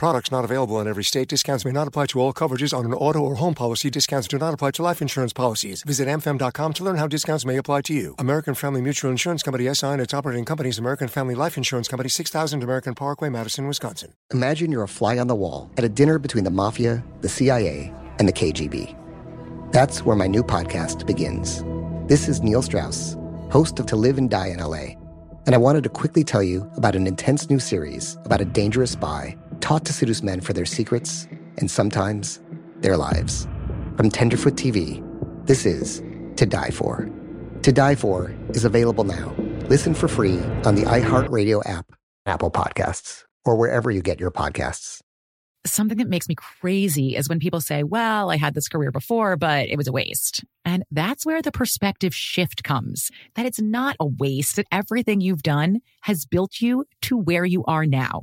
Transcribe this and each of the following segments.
Products not available in every state. Discounts may not apply to all coverages on an auto or home policy. Discounts do not apply to life insurance policies. Visit amfam.com to learn how discounts may apply to you. American Family Mutual Insurance Company SI and its operating companies American Family Life Insurance Company 6000 American Parkway, Madison, Wisconsin. Imagine you're a fly on the wall at a dinner between the mafia, the CIA, and the KGB. That's where my new podcast begins. This is Neil Strauss, host of To Live and Die in LA. And I wanted to quickly tell you about an intense new series about a dangerous spy taught to seduce men for their secrets and sometimes their lives. From Tenderfoot TV, this is To Die For. To Die For is available now. Listen for free on the iHeartRadio app, Apple Podcasts, or wherever you get your podcasts. Something that makes me crazy is when people say, well, I had this career before, but it was a waste. And that's where the perspective shift comes that it's not a waste, that everything you've done has built you to where you are now.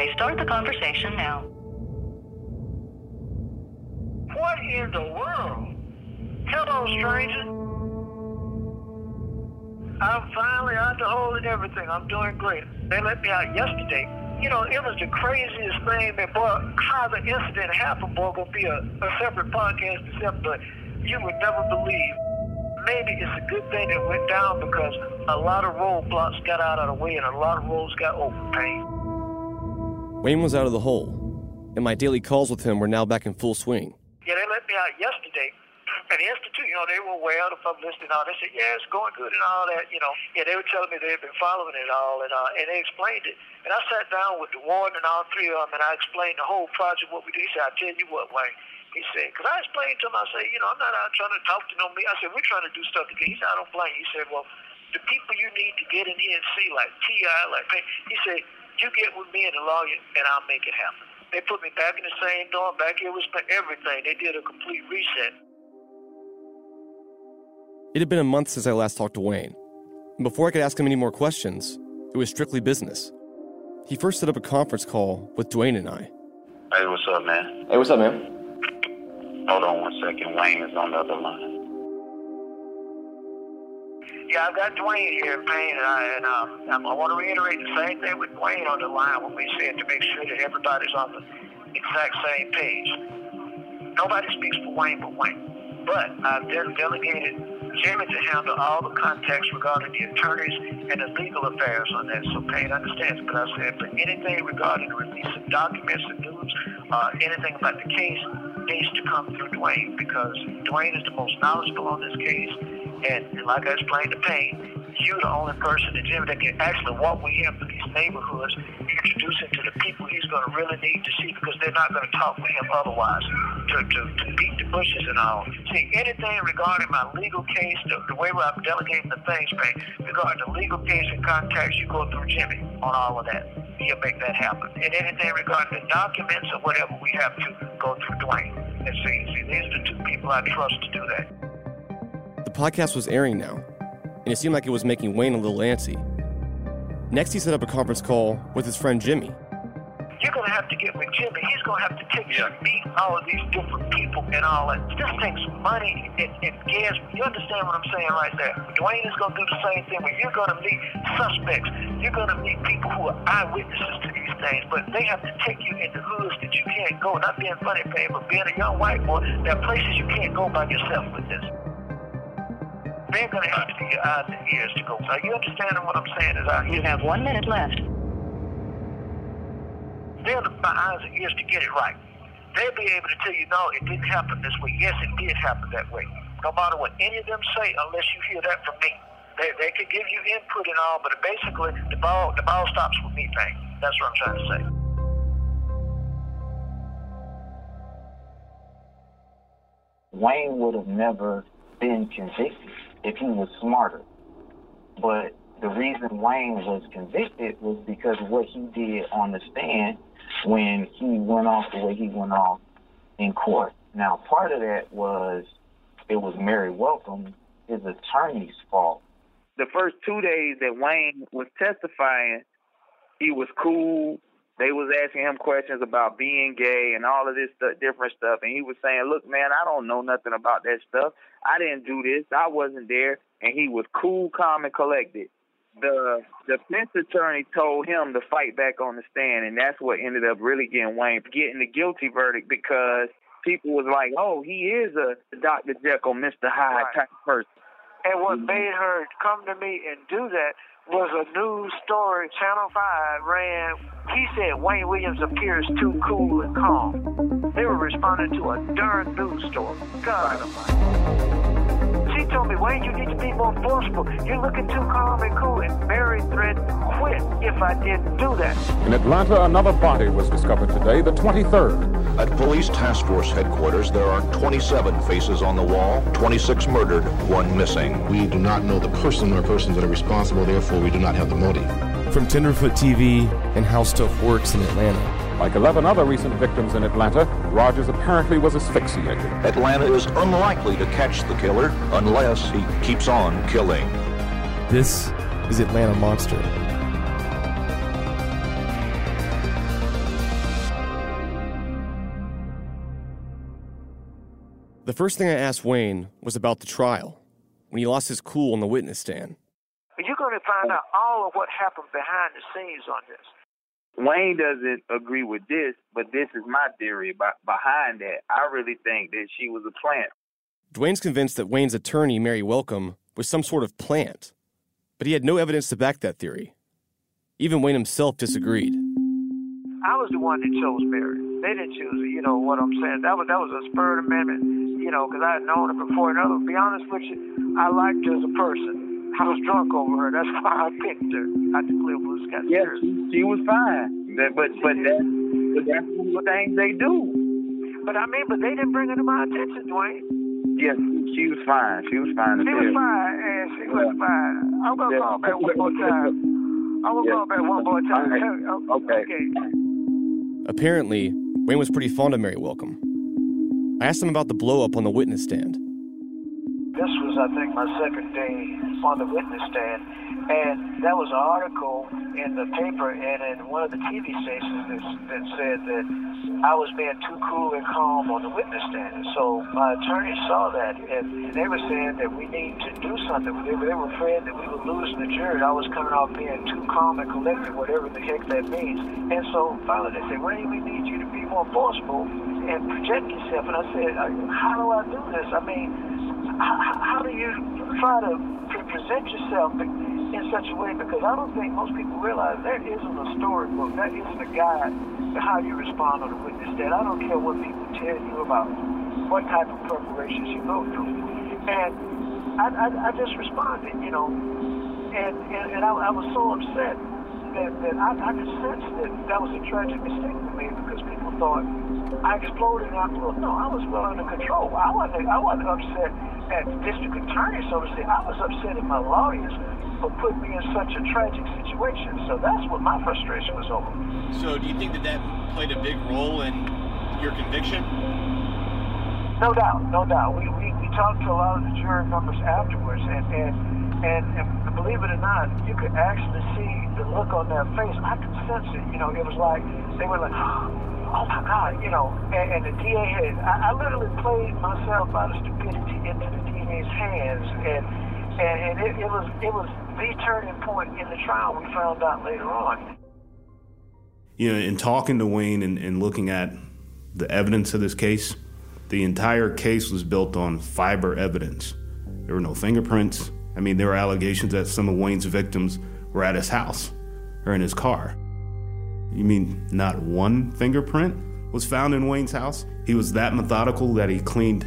May start the conversation now. What in the world? Hello, stranger. I'm finally out the hole and everything. I'm doing great. They let me out yesterday. You know, it was the craziest thing, man. Boy, how the incident happened, boy, gonna be a, a separate podcast itself, but you would never believe. Maybe it's a good thing it went down because a lot of roadblocks got out of the way and a lot of roads got open. Wayne was out of the hole, and my daily calls with him were now back in full swing. Yeah, they let me out yesterday. And the Institute, you know, they were of the publicity and all. They said, yeah, it's going good and all that, you know. Yeah, they were telling me they had been following it all, and uh, and they explained it. And I sat down with the warden and all three of them, and I explained the whole project, what we did. He said, I tell you what, Wayne. He said, because I explained to him, I said, you know, I'm not out trying to talk to no me. I said, we're trying to do stuff together. He said, I don't blame you. He said, well, the people you need to get in here and see, like T.I., like, he said, you get with me and the lawyer, and I'll make it happen. They put me back in the same dorm, back here with everything. They did a complete reset. It had been a month since I last talked to Wayne. And before I could ask him any more questions, it was strictly business. He first set up a conference call with Dwayne and I. Hey, what's up, man? Hey, what's up, man? Hold on one second. Wayne is on the other line. Yeah, I've got Dwayne here in Payne, and, I, and um, I want to reiterate the same thing with Dwayne on the line when we said to make sure that everybody's on the exact same page. Nobody speaks for Wayne but Wayne. But I've de- delegated Jimmy to handle all the context regarding the attorneys and the legal affairs on that. So Payne understands. But I said, but anything regarding the release of documents and news, uh, anything about the case needs to come through Dwayne because Dwayne is the most knowledgeable on this case. And, and like I explained to Payne, you're the only person in Jimmy that can actually walk with him through these neighborhoods, introduce him to the people he's going to really need to see because they're not going to talk with him otherwise, to, to, to beat the bushes and all. See, anything regarding my legal case, the, the way I'm delegating the things, man, regarding the legal case and contacts, you go through Jimmy on all of that. He'll make that happen. And anything regarding the documents or whatever, we have to go through Dwayne. And see, see, these are the two people I trust to do that. The podcast was airing now, and it seemed like it was making Wayne a little antsy. Next, he set up a conference call with his friend Jimmy. You're going to have to get with Jimmy. He's going to have to take you to meet all of these different people and all that. This takes money and, and gas. You understand what I'm saying right there? Dwayne is going to do the same thing where you're going to meet suspects. You're going to meet people who are eyewitnesses to these things, but they have to take you into hoods that you can't go. Not being funny, Pam, but being a young white boy, there are places you can't go by yourself with this. They're going to have to be your eyes and ears to go. Are you understanding what I'm saying? Is out here? You have one minute left. They're my eyes and ears to get it right. They'll be able to tell you, no, it didn't happen this way. Yes, it did happen that way. No matter what any of them say, unless you hear that from me. They, they could give you input and all, but basically the ball the ball stops with me, thing. That's what I'm trying to say. Wayne would have never been convicted if he was smarter. But the reason Wayne was convicted was because of what he did on the stand when he went off the way he went off in court. Now, part of that was it was Mary Welcome, his attorney's fault. The first two days that Wayne was testifying, he was cool. They was asking him questions about being gay and all of this stuff, different stuff, and he was saying, "Look, man, I don't know nothing about that stuff. I didn't do this. I wasn't there." And he was cool, calm, and collected. The defense attorney told him to fight back on the stand, and that's what ended up really getting Wayne getting the guilty verdict because people was like, "Oh, he is a Dr. Jekyll, Mr. Hyde Right. type person." And what mm-hmm. made her come to me and do that was a news story Channel 5 ran. He said Wayne Williams appears too cool and calm. They were responding to a darn news story. God almighty. She told me, Wayne, you need to be more forceful. You're looking too calm and cool. And Mary threatened quit if I didn't do that. In Atlanta, another body was discovered today, the 23rd. At Police Task Force headquarters, there are 27 faces on the wall, 26 murdered, one missing. We do not know the person or persons that are responsible, therefore, we do not have the motive. From Tenderfoot TV and How Stuff Works in Atlanta. Like 11 other recent victims in Atlanta, Rogers apparently was asphyxiated. Atlanta is unlikely to catch the killer unless he keeps on killing. This is Atlanta Monster. The first thing I asked Wayne was about the trial, when he lost his cool on the witness stand. You're going to find out all of what happened behind the scenes on this. Wayne doesn't agree with this, but this is my theory behind that. I really think that she was a plant. Dwayne's convinced that Wayne's attorney, Mary Welcome, was some sort of plant, but he had no evidence to back that theory. Even Wayne himself disagreed. I was the one that chose Mary. They didn't choose her. You know what I'm saying? That was that was a spurred amendment. You know, because I had known her before. And other, to be honest with you, I liked her as a person. I was drunk over her. That's why I picked her. I the clear blue sky. Yeah, she, she was fine. That, but but that but that's the things they do. But I mean, but they didn't bring her to my attention, Dwayne. Yes, she was fine. She was fine. She was fine, and she was fine. I'm gonna Yeah. call back one more time. I'm gonna Yeah. call back one more time. Oh, okay. okay. Apparently, Wayne was pretty fond of Mary Welcome. I asked him about the blow up on the witness stand. This was, I think, my second day on the witness stand, and that was an article in the paper and in one of the TV stations that, that said that I was being too cool and calm on the witness stand. And so my attorney saw that, and they were saying that we need to do something. They were, they were afraid that we would lose the jury. I was coming off being too calm and collected, whatever the heck that means. And so finally they said, Wayne, we need you to be more forceful and project yourself. And I said, how do I do this? I mean, how, how do you try to pre- present yourself in such a way? Because I don't think most people realize there isn't a storybook, that isn't a guide to how you respond on a witness stand. I don't care what people tell you about what type of preparations you go through. And I, I, I just responded, you know, and, and, and I, I was so upset that, that I, I could sense that that was a tragic mistake for me because people thought I exploded and I blew up. No, I was well under control. I wasn't, I wasn't upset at the district attorney, so to say. I was upset at my lawyers for putting me in such a tragic situation. So that's what my frustration was over. So, do you think that that played a big role in your conviction? No doubt, no doubt. We, we, we talked to a lot of the jury members afterwards, and, and, and, and believe it or not, you could actually see the look on their face. I could sense it. You know, it was like they were like, oh my God, you know, and, and the DA had, I, I literally played myself out of stupidity into the DA's hands, and and, and it, it was it was the turning point in the trial. We found out later on. You know, in talking to Wayne and, and looking at the evidence of this case, the entire case was built on fiber evidence. There were no fingerprints. I mean, there were allegations that some of Wayne's victims were at his house or in his car. You mean not one fingerprint was found in Wayne's house? He was that methodical that he cleaned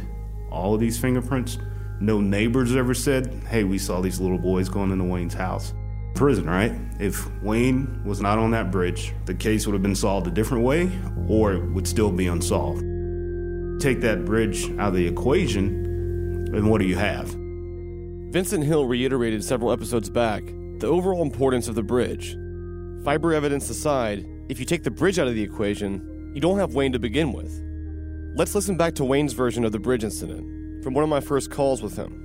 all of these fingerprints. No neighbors ever said, hey, we saw these little boys going into Wayne's house. Prison, right? If Wayne was not on that bridge, the case would have been solved a different way or it would still be unsolved. Take that bridge out of the equation, and what do you have? Vincent Hill reiterated several episodes back the overall importance of the bridge. Fiber evidence aside, if you take the bridge out of the equation, you don't have Wayne to begin with. Let's listen back to Wayne's version of the bridge incident from one of my first calls with him.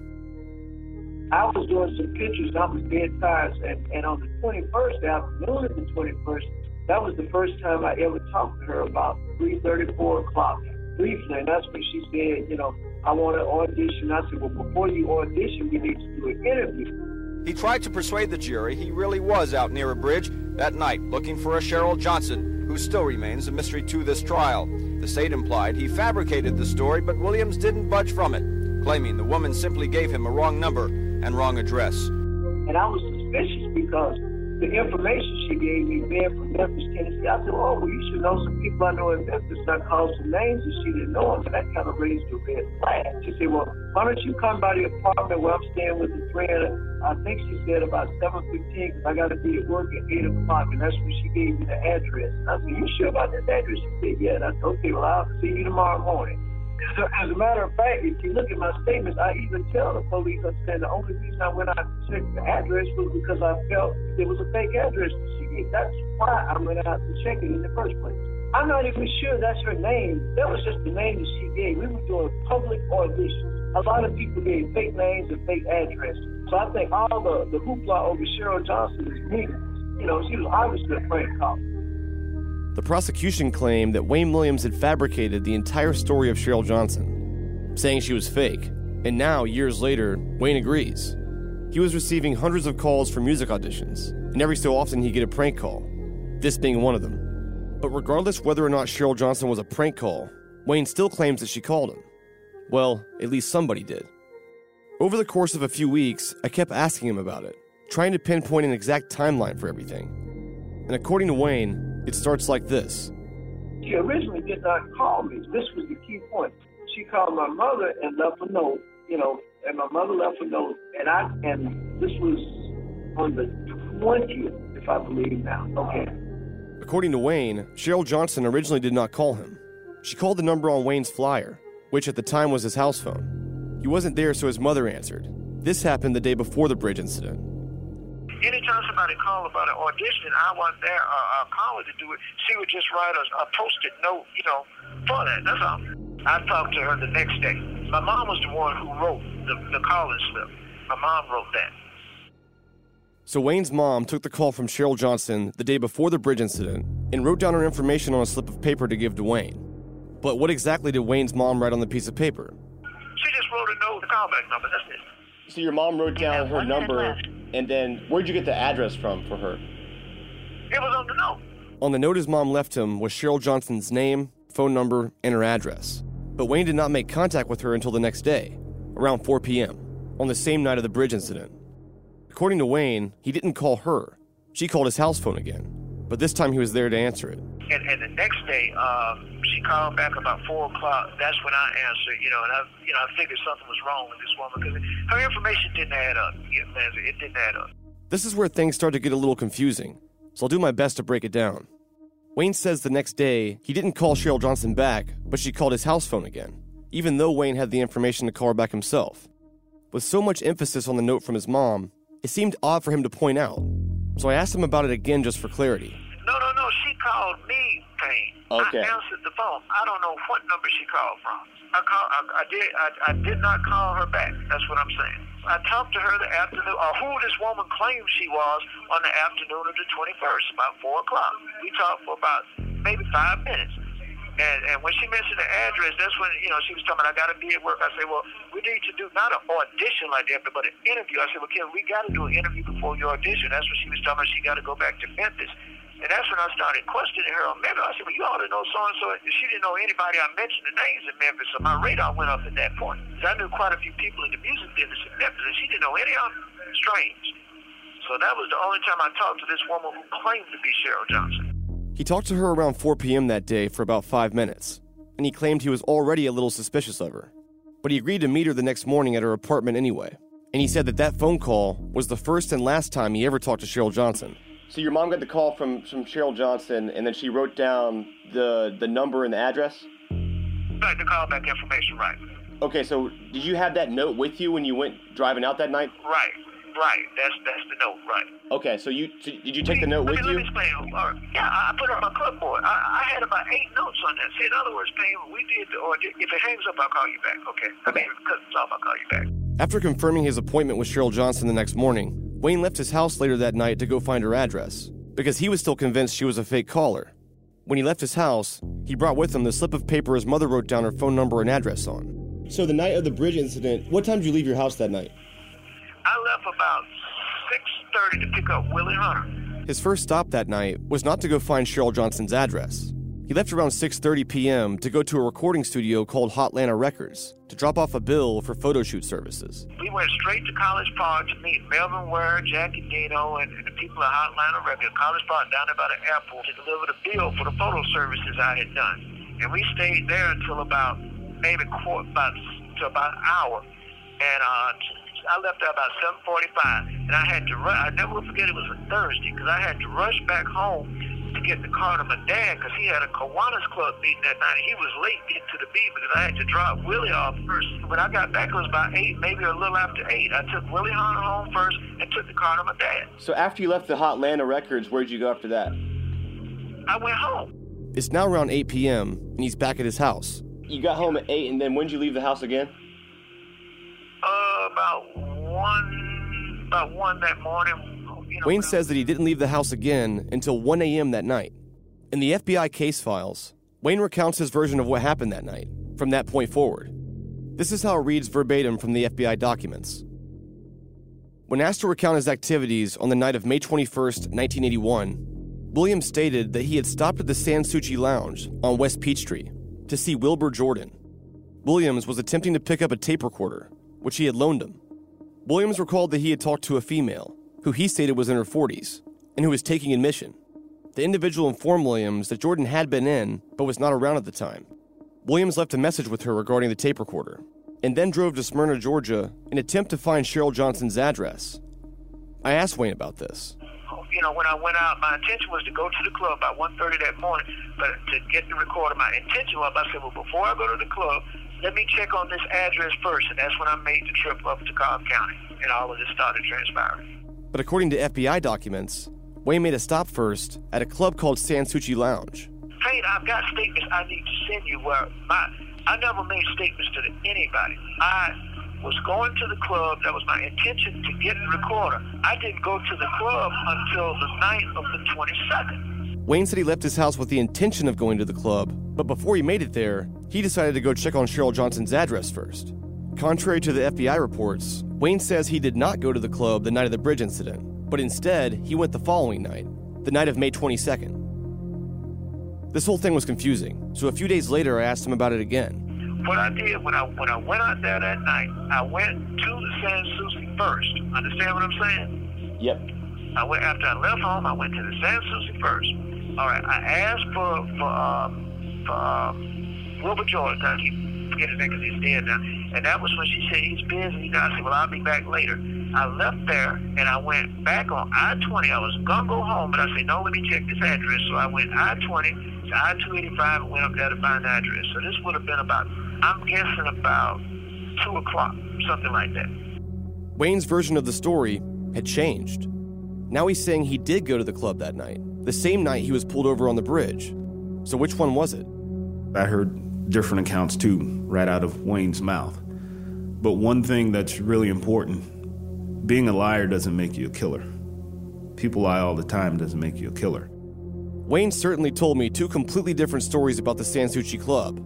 I was doing some pictures. I was dead tired, and, and on the 21st, the afternoon of the 21st, that was the first time I ever talked to her about 3:30, 4 o'clock briefly, and that's when she said, you know, I want to audition. I said, well, before you audition, we need to do an interview. He tried to persuade the jury he really was out near a bridge that night looking for a Cheryl Johnson, who still remains a mystery to this trial. The state implied he fabricated the story, but Williams didn't budge from it, claiming the woman simply gave him a wrong number and wrong address. And I was suspicious because the information she gave me being from Memphis, Tennessee, I said, oh, well, you should know some people I know in Memphis. I called some names and she didn't know them. And that kind of raised a red flag. She said, well, why don't you come by the apartment where I'm staying with a friend? I think she said about 7.15 because I got to be at work at 8 o'clock. And that's when she gave me the address. I said, you sure about this address? She said, yeah. And I said, okay, well, I'll see you tomorrow morning. As a matter of fact, if you look at my statements, I even tell the police, I said the only reason I went out to check the address was because I felt there was a fake address. That's why I went out to check it in the first place. I'm not even sure that's her name. That was just the name that she gave. We were doing public auditions. A lot of people gave fake names and fake addresses. So I think all the, the hoopla over Cheryl Johnson is meaningless. You know, she was obviously a prank call. The prosecution claimed that Wayne Williams had fabricated the entire story of Cheryl Johnson, saying she was fake. And now, years later, Wayne agrees. He was receiving hundreds of calls for music auditions, and every so often he'd get a prank call, this being one of them. But regardless whether or not Cheryl Johnson was a prank call, Wayne still claims that she called him. Well, at least somebody did. Over the course of a few weeks, I kept asking him about it, trying to pinpoint an exact timeline for everything. And according to Wayne, it starts like this. She originally did not call me. This was the key point. She called my mother and left a note, you know, and my mother left a note, and I and this was on the twentieth, if I believe now. Okay. According to Wayne, Cheryl Johnson originally did not call him. She called the number on Wayne's flyer, which at the time was his house phone. He wasn't there, so his mother answered. This happened the day before the bridge incident. Anytime somebody called about an audition, I wasn't there uh, uh, calling to do it. She would just write a, a post-it note, you know, for that. That's all. I talked to her the next day. My mom was the one who wrote the, the calling slip. My mom wrote that. So Wayne's mom took the call from Cheryl Johnson the day before the bridge incident and wrote down her information on a slip of paper to give to Wayne. But what exactly did Wayne's mom write on the piece of paper? She just wrote a note, the callback number. That's it. So your mom wrote down her number, and then where'd you get the address from for her? It was on the note. On the note his mom left him was Cheryl Johnson's name, phone number, and her address. But Wayne did not make contact with her until the next day, around 4 p.m., on the same night of the bridge incident. According to Wayne, he didn't call her. She called his house phone again, but this time he was there to answer it. And, and the next day, um, she called back about four o'clock. That's when I answered, you know, and I, you know, I figured something was wrong with this woman because her information didn't add up. Yeah, man, it didn't add up. This is where things start to get a little confusing, so I'll do my best to break it down. Wayne says the next day he didn't call Cheryl Johnson back, but she called his house phone again, even though Wayne had the information to call her back himself. With so much emphasis on the note from his mom, it seemed odd for him to point out, so I asked him about it again just for clarity. She called me, Payne. Okay. I answered the phone. I don't know what number she called from. I call, I, I did. I, I did not call her back. That's what I'm saying. I talked to her the afternoon, or who this woman claimed she was on the afternoon of the 21st, about four o'clock. We talked for about maybe five minutes. And, and when she mentioned the address, that's when, you know, she was telling me, I got to be at work. I said, well, we need to do not an audition like that, but an interview. I said, well, Kim, we got to do an interview before your audition. That's what she was telling me she got to go back to Memphis. And that's when I started questioning her on Memphis. I said, well, you ought to know so-and-so. She didn't know anybody. I mentioned the names in Memphis, so my radar went up at that point. I knew quite a few people in the music business in Memphis, and she didn't know any of them. Strange. So that was the only time I talked to this woman who claimed to be Cheryl Johnson. He talked to her around 4 p.m. that day for about five minutes, and he claimed he was already a little suspicious of her. But he agreed to meet her the next morning at her apartment anyway. And he said that that phone call was the first and last time he ever talked to Cheryl Johnson. So your mom got the call from, from Cheryl Johnson, and then she wrote down the the number and the address. Right, the callback information, right? Okay, so did you have that note with you when you went driving out that night? Right, right. That's that's the note, right? Okay, so you so did you take the note let with me, you? Let me explain. All right. Yeah, I put it on my clipboard. I, I had about eight notes on that. See, in other words, Payne, we did, or if it hangs up, I'll call you back. Okay. I mean, if it cuts off, I'll call you back. After confirming his appointment with Cheryl Johnson the next morning, Wayne left his house later that night to go find her address because he was still convinced she was a fake caller. When he left his house, he brought with him the slip of paper his mother wrote down her phone number and address on. So the night of the bridge incident, what time did you leave your house that night? I left about six thirty to pick up Willie Hunter. His first stop that night was not to go find Cheryl Johnson's address. He left around 6:30 p.m. to go to a recording studio called Hotlanta Records to drop off a bill for photo shoot services. We went straight to College Park to meet Melvin Ware, Jackie Dino, and, and the people at Hotlanta Records. College Park down there by the airport to deliver the bill for the photo services I had done. And we stayed there until about maybe quarter, about to about an hour. And uh, I left there about 7:45, and I had to run. I never will forget it was a Thursday because I had to rush back home to get the car to my dad because he had a Kiwanis Club meeting that night. He was late getting to the beat because I had to drop Willie off first. When I got back, it was about eight, maybe a little after eight. I took Willie Hunter home first and took the car to my dad. So after you left the Hot Hotlanta Records, where'd you go after that? I went home. It's now around 8 p.m. and he's back at his house. You got home at 8 and then when'd you leave the house again? Uh, about one, about one that morning. Know, Wayne says that he didn't leave the house again until 1 a.m. that night. In the FBI case files, Wayne recounts his version of what happened that night, from that point forward. This is how it reads verbatim from the FBI documents. When asked to recount his activities on the night of May 21st, 1981, Williams stated that he had stopped at the Sans Souci Lounge on West Peachtree to see Wilbur Jordan. Williams was attempting to pick up a tape recorder, which he had loaned him. Williams recalled that he had talked to a female, who he stated was in her 40s, and who was taking admission. The individual informed Williams that Jordan had been in, but was not around at the time. Williams left a message with her regarding the tape recorder, and then drove to Smyrna, Georgia, in attempt to find Cheryl Johnson's address. I asked Wayne about this. you know, when I went out, my intention was to go to the club about 1.30 that morning, but to get the recorder, my intention was, I said, well, before I go to the club, let me check on this address first, and that's when I made the trip up to Cobb County, and all of this started transpiring. But according to FBI documents, Wayne made a stop first at a club called Sans Souci Lounge. Payne, I've got statements I need to send you where my, I never made statements to anybody. I was going to the club. That was my intention to get the recorder. I didn't go to the club until the night of the 22nd. Wayne said he left his house with the intention of going to the club, but before he made it there, he decided to go check on Cheryl Johnson's address first. Contrary to the FBI reports, Wayne says he did not go to the club the night of the bridge incident, but instead, he went the following night, the night of May 22nd. This whole thing was confusing, so a few days later I asked him about it again. What I did when I when I went out there that night, I went to the Sans Souci first. Understand what I'm saying? Yep. I went after I left home. I went to the Sans Souci first. All right. I asked for for um, for um, Wilbur Jordan. I keep forgetting his name because he's dead now. And that was when she said he's busy. And I said, well, I'll be back later. I left there and I went back on I-20. I was gonna go home, but I said, no, let me check this address. So I went I-20 to I-285 and went up there to find the address. So this would have been about, I'm guessing about two o'clock, something like that. Wayne's version of the story had changed. Now he's saying he did go to the club that night, the same night he was pulled over on the bridge. So which one was it? I heard different accounts too, right out of Wayne's mouth. But one thing that's really important being a liar doesn't make you a killer. People lie all the time doesn't make you a killer. Wayne certainly told me two completely different stories about the Sans Souci Club.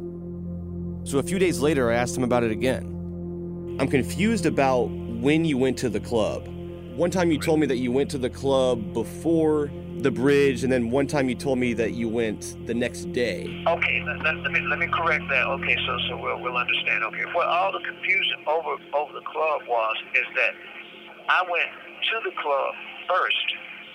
So a few days later, I asked him about it again. I'm confused about when you went to the club. One time you told me that you went to the club before the bridge, and then one time you told me that you went the next day. Okay, let, let, let me let me correct that. Okay, so so we'll we'll understand. Okay, well, all the confusion over over the club was is that I went to the club first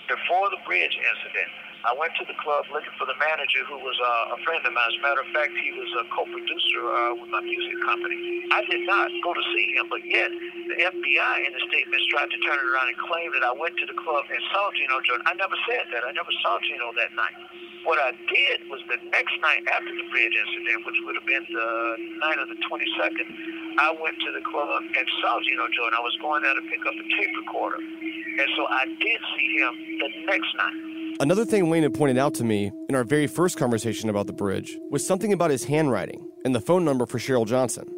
before the bridge incident. I went to the club looking for the manager who was uh, a friend of mine. As a matter of fact, he was a co-producer uh, with my music company. I did not go to see him, but yet the FBI in the statements tried to turn it around and claim that I went to the club and saw Gino Jordan. I never said that. I never saw Gino that night. What I did was the next night after the bridge incident, which would have been the night of the 22nd, I went to the club and saw Gino Jordan. I was going there to pick up a tape recorder. And so I did see him the next night. Another thing Wayne had pointed out to me in our very first conversation about the bridge was something about his handwriting and the phone number for Cheryl Johnson.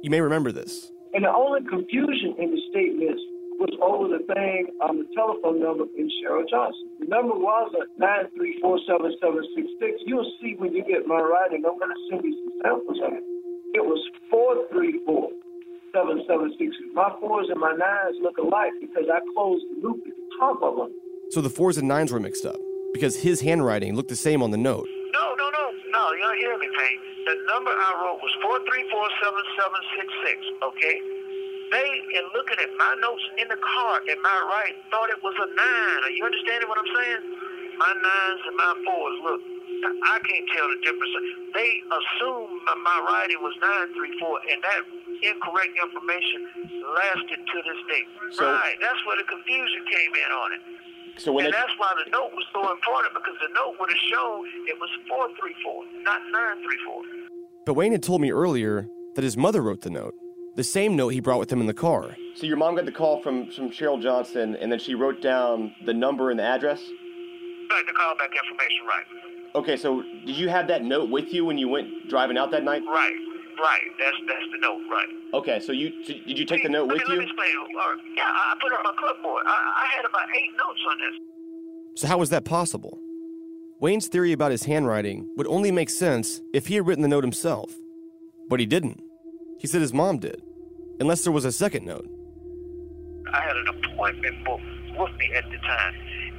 You may remember this. And the only confusion in the statements was over the thing on the telephone number in Cheryl Johnson. The number was a nine three four seven seven six six. You'll see when you get my writing. I'm going to send you some samples of it. It was four three four seven seven six. My fours and my nines look alike because I closed the loop at the top of them. So the fours and nines were mixed up because his handwriting looked the same on the note. No, no, no, no. You don't hear me, Payne. The number I wrote was four three four seven seven six six. Okay. They, in looking at my notes in the car in my right, thought it was a nine. Are you understanding what I'm saying? My nines and my fours. Look, I can't tell the difference. They assumed my writing was nine three four, and that incorrect information lasted to this day. So, right. That's where the confusion came in on it. So when and they, that's why the note was so important because the note would have shown it was 434, not 934. but Wayne had told me earlier that his mother wrote the note, the same note he brought with him in the car. So your mom got the call from, from Cheryl Johnson, and then she wrote down the number and the address? Right, the callback information, right. Okay, so did you have that note with you when you went driving out that night? Right, right. That's that's the note, right. Okay, so you so did you take the note let with me, you? Let me explain. All right. Yeah, I I put it on my clipboard. I, I had about eight notes on this. So how was that possible? Wayne's theory about his handwriting would only make sense if he had written the note himself. But he didn't. He said his mom did. Unless there was a second note. I had an appointment book with me at the time.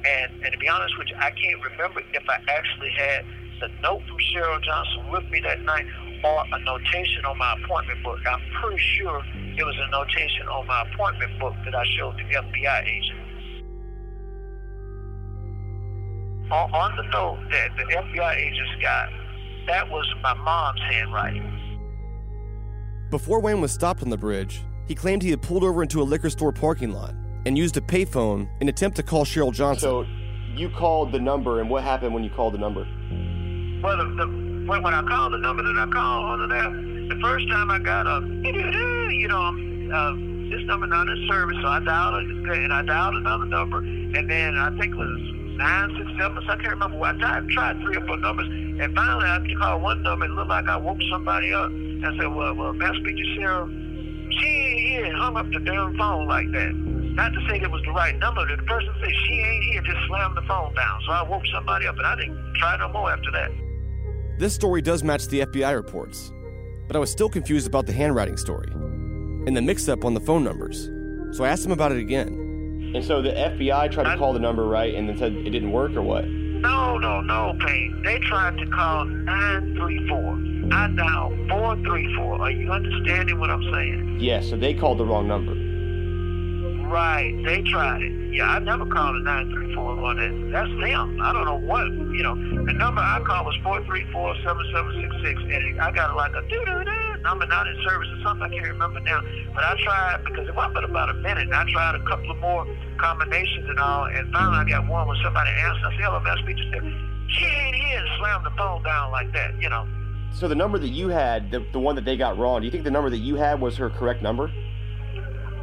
And, and to be honest with you, I can't remember if I actually had the note from Cheryl Johnson with me that night or a notation on my appointment book. I'm pretty sure it was a notation on my appointment book that I showed the FBI agent. On, on the note that the FBI agents got, that was my mom's handwriting. Before Wayne was stopped on the bridge, he claimed he had pulled over into a liquor store parking lot and used a payphone in an attempt to call Cheryl Johnson. So you called the number, and what happened when you called the number? Well, the, the, when, when I called the number that I called on there, the first time I got a, you know, uh, this number not in service, so I dialed it, and I dialed another number, and then I think it was nine, six, seven, so I can't remember I tried, tried three or four numbers, and finally I called one number, and it looked like I woke somebody up, I said, well, well, may I speak to Cheryl? She ain't here, hung up the damn phone like that. Not to say that was the right number, the person said she ain't here, just slammed the phone down, so I woke somebody up, and I didn't try no more after that. This story does match the FBI reports, but I was still confused about the handwriting story and the mix up on the phone numbers. So I asked him about it again. And so the FBI tried to call the number right and then said it didn't work or what? No, no, no, Payne. They tried to call 934. I dialed 434. Are you understanding what I'm saying? Yeah, so they called the wrong number. Right. They tried it. Yeah, I never called a 934 on it. That's them. I don't know what, you know. The number I called was 434-7766, and I got like a doo-doo-doo number not in service or something. I can't remember now. But I tried, because it wasn't about a minute, and I tried a couple of more combinations and all, and finally I got one where somebody answered. I said, hello, man, speak to. She ain't here, and slammed the phone down like that, you know. So the number that you had, the, the one that they got wrong, do you think the number that you had was her correct number?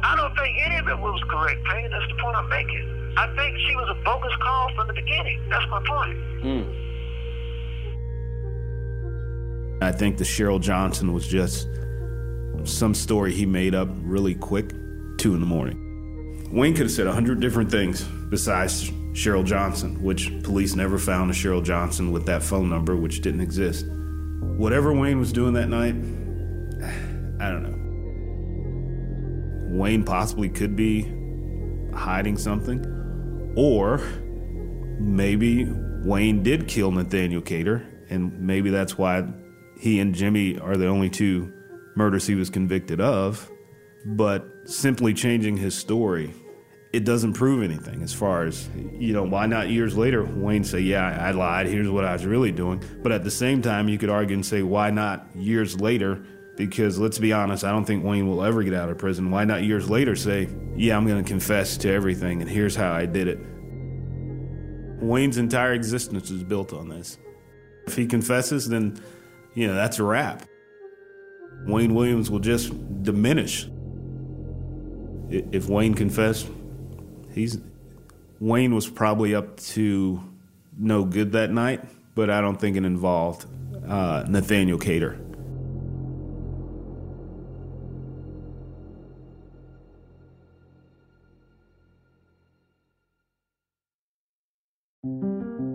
I don't think any of it was correct, Payne. That's the point I'm making. I think she was a bogus call from the beginning. That's my point. Hmm. I think the Cheryl Johnson was just some story he made up really quick, two in the morning. Wayne could have said a hundred different things besides Cheryl Johnson, which police never found a Cheryl Johnson with that phone number, which didn't exist. Whatever Wayne was doing that night, I don't know. Wayne possibly could be hiding something, or maybe Wayne did kill Nathaniel Cater, and maybe that's why he and Jimmy are the only two murders he was convicted of. But simply changing his story, it doesn't prove anything as far as, you know, why not years later Wayne say, yeah, I lied, here's what I was really doing. But at the same time, you could argue and say, why not years later? Because let's be honest, I don't think Wayne will ever get out of prison. Why not years later say, yeah, I'm going to confess to everything and here's how I did it? Wayne's entire existence is built on this. If he confesses, then, you know, that's a wrap. Wayne Williams will just diminish. If Wayne confessed, he's Wayne was probably up to no good that night, but I don't think it involved uh, Nathaniel Cater.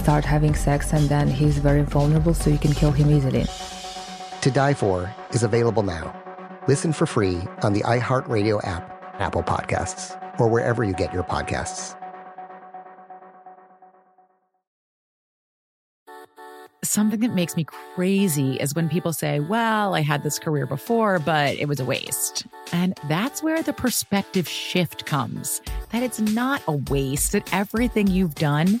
start having sex, and then he's very vulnerable, so you can kill him easily. To Die For is available now. Listen for free on the iHeartRadio app, Apple Podcasts, or wherever you get your podcasts. Something that makes me crazy is when people say, Well, I had this career before, but it was a waste. And that's where the perspective shift comes that it's not a waste, that everything you've done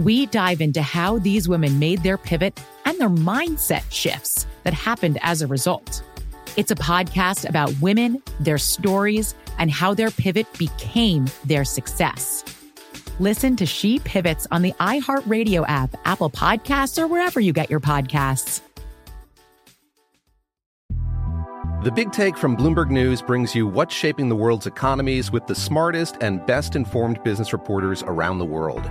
We dive into how these women made their pivot and their mindset shifts that happened as a result. It's a podcast about women, their stories, and how their pivot became their success. Listen to She Pivots on the iHeartRadio app, Apple Podcasts, or wherever you get your podcasts. The Big Take from Bloomberg News brings you what's shaping the world's economies with the smartest and best informed business reporters around the world.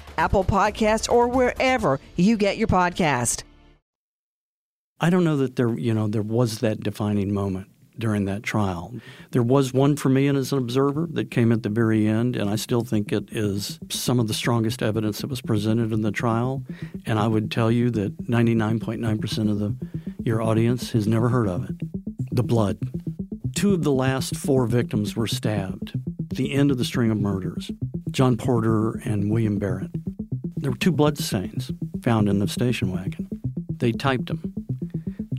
Apple Podcasts, or wherever you get your podcast. I don't know that there, you know, there was that defining moment during that trial. There was one for me as an observer that came at the very end, and I still think it is some of the strongest evidence that was presented in the trial. And I would tell you that 99.9% of the your audience has never heard of it. The blood. Two of the last four victims were stabbed. The end of the string of murders. John Porter and William Barrett. There were two blood stains found in the station wagon. They typed them.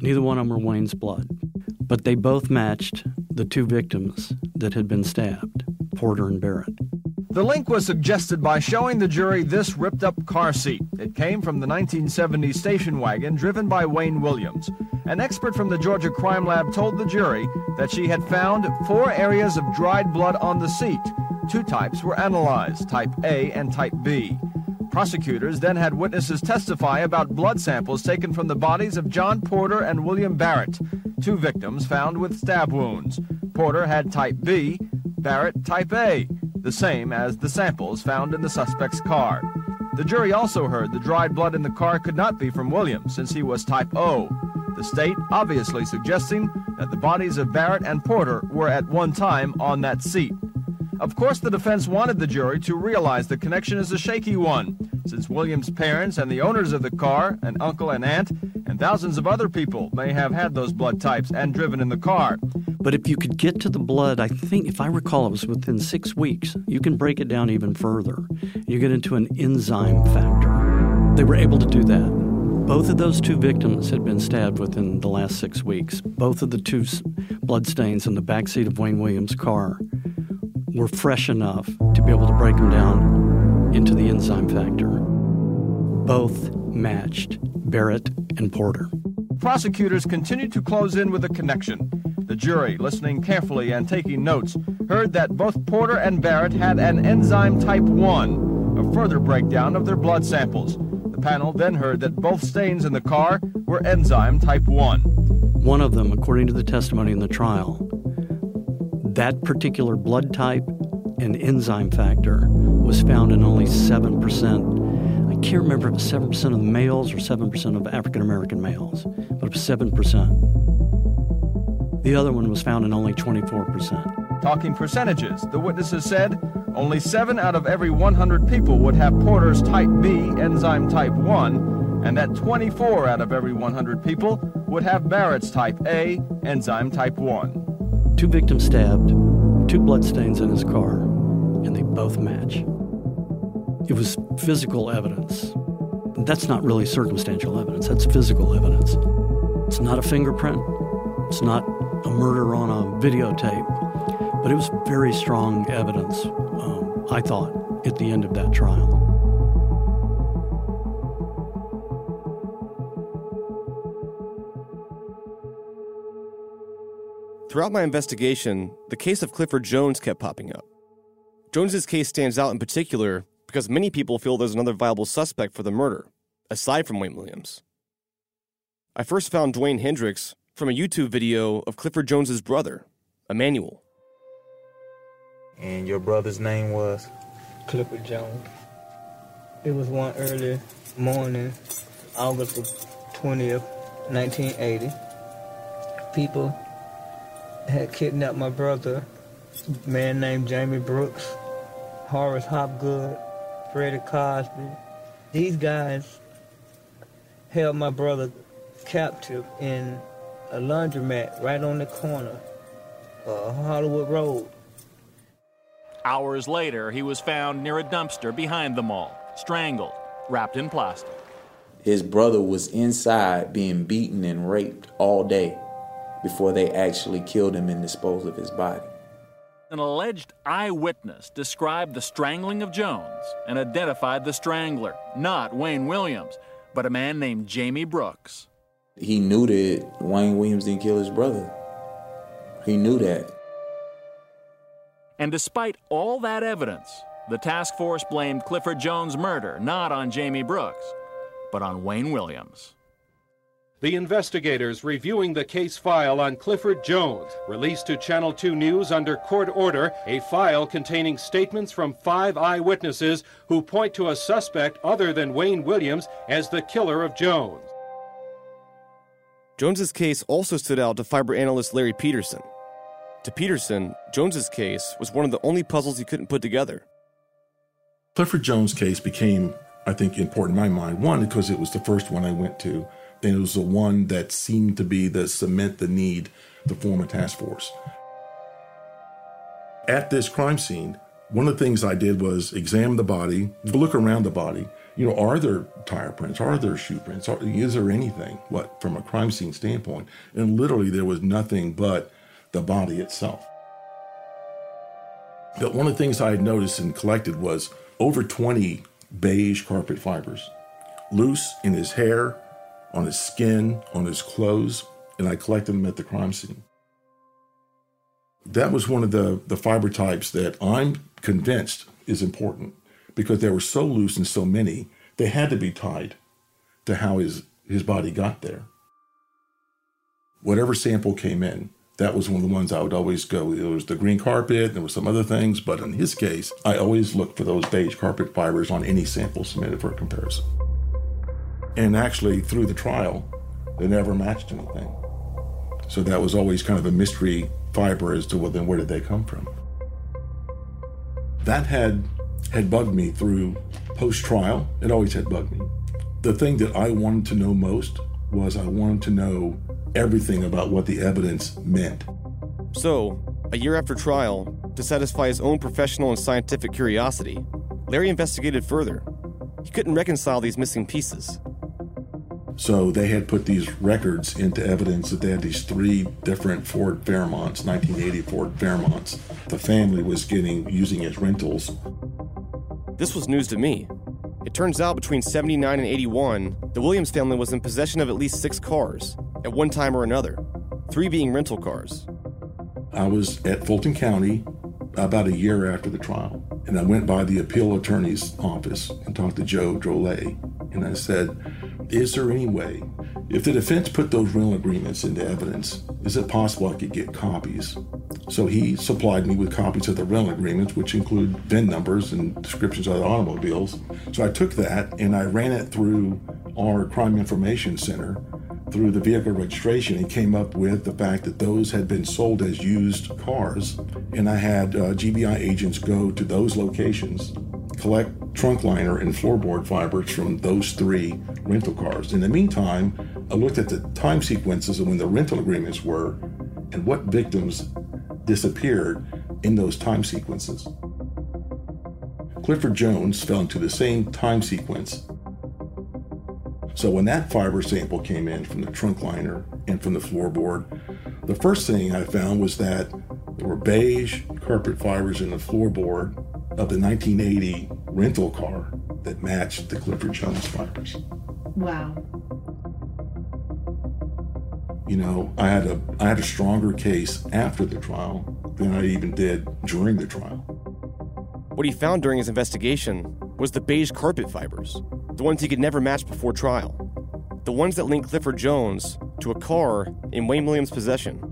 Neither one of them were Wayne's blood but they both matched the two victims that had been stabbed, Porter and Barrett. The link was suggested by showing the jury this ripped up car seat. It came from the 1970 station wagon driven by Wayne Williams. An expert from the Georgia Crime Lab told the jury that she had found four areas of dried blood on the seat. Two types were analyzed, type A and type B. Prosecutors then had witnesses testify about blood samples taken from the bodies of John Porter and William Barrett, two victims found with stab wounds. Porter had type B, Barrett type A, the same as the samples found in the suspect's car. The jury also heard the dried blood in the car could not be from Williams since he was type O. The state obviously suggesting that the bodies of Barrett and Porter were at one time on that seat. Of course, the defense wanted the jury to realize the connection is a shaky one, since Williams' parents and the owners of the car, an uncle and aunt, and thousands of other people may have had those blood types and driven in the car. But if you could get to the blood, I think, if I recall, it was within six weeks. You can break it down even further. You get into an enzyme factor. They were able to do that. Both of those two victims had been stabbed within the last six weeks. Both of the two blood stains in the backseat of Wayne Williams' car were fresh enough to be able to break them down into the enzyme factor. Both matched Barrett and Porter. Prosecutors continued to close in with a connection. The jury, listening carefully and taking notes, heard that both Porter and Barrett had an enzyme type 1, a further breakdown of their blood samples. The panel then heard that both stains in the car were enzyme type 1. One of them, according to the testimony in the trial, that particular blood type and enzyme factor was found in only 7%. I can't remember if it was 7% of males or 7% of African American males, but it was 7%. The other one was found in only 24%. Talking percentages, the witnesses said only 7 out of every 100 people would have Porter's type B enzyme type 1, and that 24 out of every 100 people would have Barrett's type A enzyme type 1 two victims stabbed, two bloodstains in his car, and they both match. It was physical evidence. That's not really circumstantial evidence, that's physical evidence. It's not a fingerprint, it's not a murder on a videotape, but it was very strong evidence, um, I thought, at the end of that trial. Throughout my investigation, the case of Clifford Jones kept popping up. Jones's case stands out in particular because many people feel there's another viable suspect for the murder, aside from Wayne Williams. I first found Dwayne Hendricks from a YouTube video of Clifford Jones's brother, Emmanuel. And your brother's name was? Clifford Jones. It was one early morning, August 20th, 1980. People had kidnapped my brother, a man named Jamie Brooks, Horace Hopgood, Freddie Cosby. These guys held my brother captive in a laundromat right on the corner of Hollywood Road. Hours later, he was found near a dumpster behind the mall, strangled, wrapped in plastic. His brother was inside being beaten and raped all day before they actually killed him and disposed of his body. An alleged eyewitness described the strangling of Jones and identified the strangler, not Wayne Williams, but a man named Jamie Brooks. He knew that Wayne Williams didn't kill his brother. He knew that. And despite all that evidence, the task force blamed Clifford Jones' murder not on Jamie Brooks, but on Wayne Williams. The investigators reviewing the case file on Clifford Jones released to Channel 2 News under court order a file containing statements from five eyewitnesses who point to a suspect other than Wayne Williams as the killer of Jones. Jones's case also stood out to fiber analyst Larry Peterson. To Peterson, Jones's case was one of the only puzzles he couldn't put together. Clifford Jones' case became, I think, important in my mind. One, because it was the first one I went to it was the one that seemed to be the cement the need to form a task force. At this crime scene, one of the things I did was examine the body, look around the body. You know, are there tire prints? Are there shoe prints? Are, is there anything? What from a crime scene standpoint? And literally, there was nothing but the body itself. But one of the things I had noticed and collected was over 20 beige carpet fibers, loose in his hair, on his skin, on his clothes, and I collected them at the crime scene. That was one of the, the fiber types that I'm convinced is important because they were so loose and so many, they had to be tied to how his, his body got there. Whatever sample came in, that was one of the ones I would always go. It was the green carpet, there were some other things, but in his case, I always looked for those beige carpet fibers on any sample submitted for comparison. And actually, through the trial, they never matched anything. So that was always kind of a mystery fiber as to well, then where did they come from? That had had bugged me through post trial. It always had bugged me. The thing that I wanted to know most was I wanted to know everything about what the evidence meant. So, a year after trial, to satisfy his own professional and scientific curiosity, Larry investigated further. He couldn't reconcile these missing pieces. So they had put these records into evidence that they had these three different Ford Fairmonts, 1980 Ford Fairmonts. The family was getting using as rentals. This was news to me. It turns out between 79 and 81, the Williams family was in possession of at least six cars, at one time or another, three being rental cars. I was at Fulton County about a year after the trial, and I went by the appeal attorney's office and talked to Joe Drolet, and I said, is there any way, if the defense put those rental agreements into evidence, is it possible I could get copies? So he supplied me with copies of the rental agreements, which include VIN numbers and descriptions of the automobiles. So I took that and I ran it through our crime information center through the vehicle registration and came up with the fact that those had been sold as used cars. And I had uh, GBI agents go to those locations, collect trunk liner and floorboard fibers from those three rental cars. In the meantime, I looked at the time sequences of when the rental agreements were and what victims disappeared in those time sequences. Clifford Jones fell into the same time sequence. So when that fiber sample came in from the trunk liner and from the floorboard, the first thing I found was that there were beige carpet fibers in the floorboard of the 1980 rental car that matched the Clifford Jones fibers. Wow. You know, I had a I had a stronger case after the trial than I even did during the trial. What he found during his investigation was the beige carpet fibers, the ones he could never match before trial, the ones that linked Clifford Jones to a car in Wayne Williams' possession.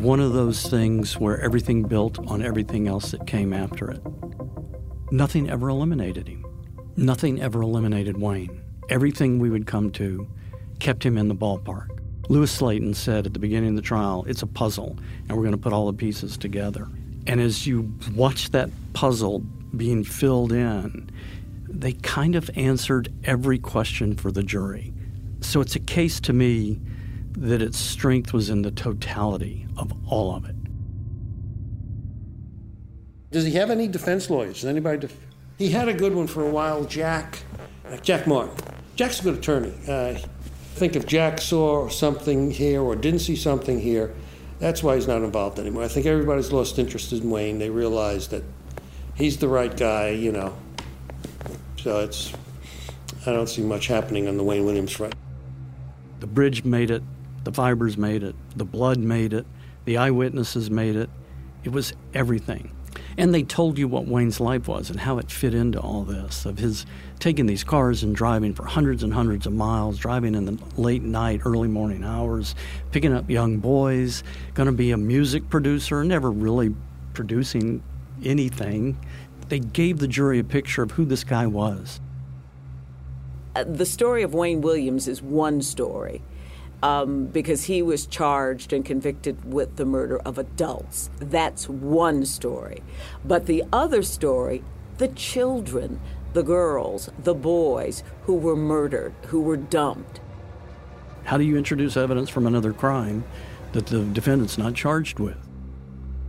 One of those things where everything built on everything else that came after it. Nothing ever eliminated him. Nothing ever eliminated Wayne. Everything we would come to kept him in the ballpark. Lewis Slaton said at the beginning of the trial, it's a puzzle, and we're going to put all the pieces together. And as you watch that puzzle being filled in, they kind of answered every question for the jury. So it's a case to me that its strength was in the totality of all of it. Does he have any defense lawyers? Does anybody? Def- he had a good one for a while, Jack. Uh, Jack Martin. Jack's a good attorney. Uh, I think if Jack saw something here or didn't see something here, that's why he's not involved anymore. I think everybody's lost interest in Wayne. They realize that he's the right guy, you know. So it's I don't see much happening on the Wayne Williams front. The bridge made it, the fibers made it, the blood made it, the eyewitnesses made it. It was everything. And they told you what Wayne's life was and how it fit into all this of his taking these cars and driving for hundreds and hundreds of miles, driving in the late night, early morning hours, picking up young boys, going to be a music producer, never really producing anything. They gave the jury a picture of who this guy was. Uh, the story of Wayne Williams is one story um, because he was charged and convicted with the murder of adults. That's one story. But the other story, the children, the girls, the boys who were murdered, who were dumped. How do you introduce evidence from another crime that the defendant's not charged with?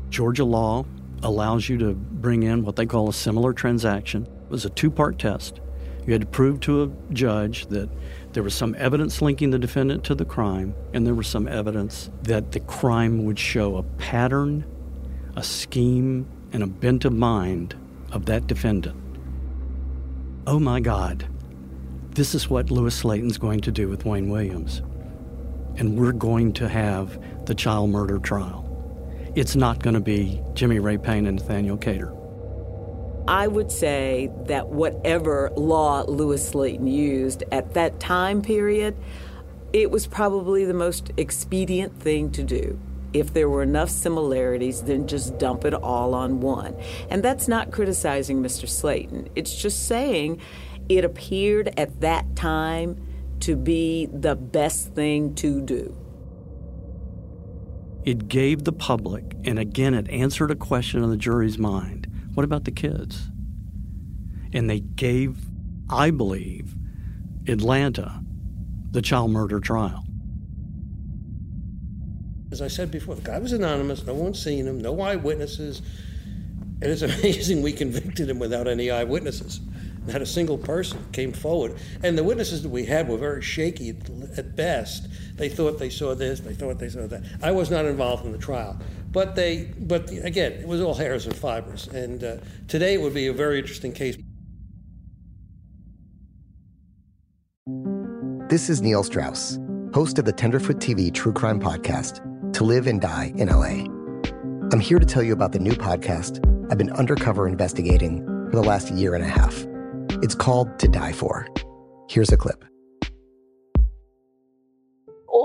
Georgia law allows you to bring in what they call a similar transaction. It was a two part test. You had to prove to a judge that there was some evidence linking the defendant to the crime, and there was some evidence that the crime would show a pattern, a scheme, and a bent of mind of that defendant. Oh my God, this is what Lewis Slaton's going to do with Wayne Williams. And we're going to have the child murder trial. It's not going to be Jimmy Ray Payne and Nathaniel Cater. I would say that whatever law Lewis Slaton used at that time period, it was probably the most expedient thing to do. If there were enough similarities, then just dump it all on one. And that's not criticizing Mr. Slaton. It's just saying it appeared at that time to be the best thing to do. It gave the public, and again, it answered a question in the jury's mind what about the kids? And they gave, I believe, Atlanta the child murder trial. As I said before, the guy was anonymous, no one's seen him, no eyewitnesses. And it's amazing we convicted him without any eyewitnesses. Not a single person came forward. And the witnesses that we had were very shaky at best. They thought they saw this, they thought they saw that. I was not involved in the trial. But they, but again, it was all hairs and fibers. And uh, today it would be a very interesting case. This is Neil Strauss, host of the Tenderfoot TV True Crime Podcast, To Live and Die in LA. I'm here to tell you about the new podcast I've been undercover investigating for the last year and a half. It's called To Die For. Here's a clip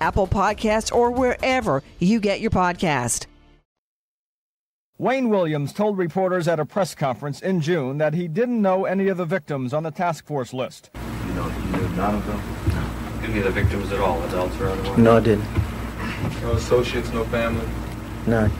Apple Podcasts, or wherever you get your podcast. Wayne Williams told reporters at a press conference in June that he didn't know any of the victims on the task force list. You know, you knew none of them? No. Any of the victims at all, adults or otherwise? No, I didn't. No associates, no family? No.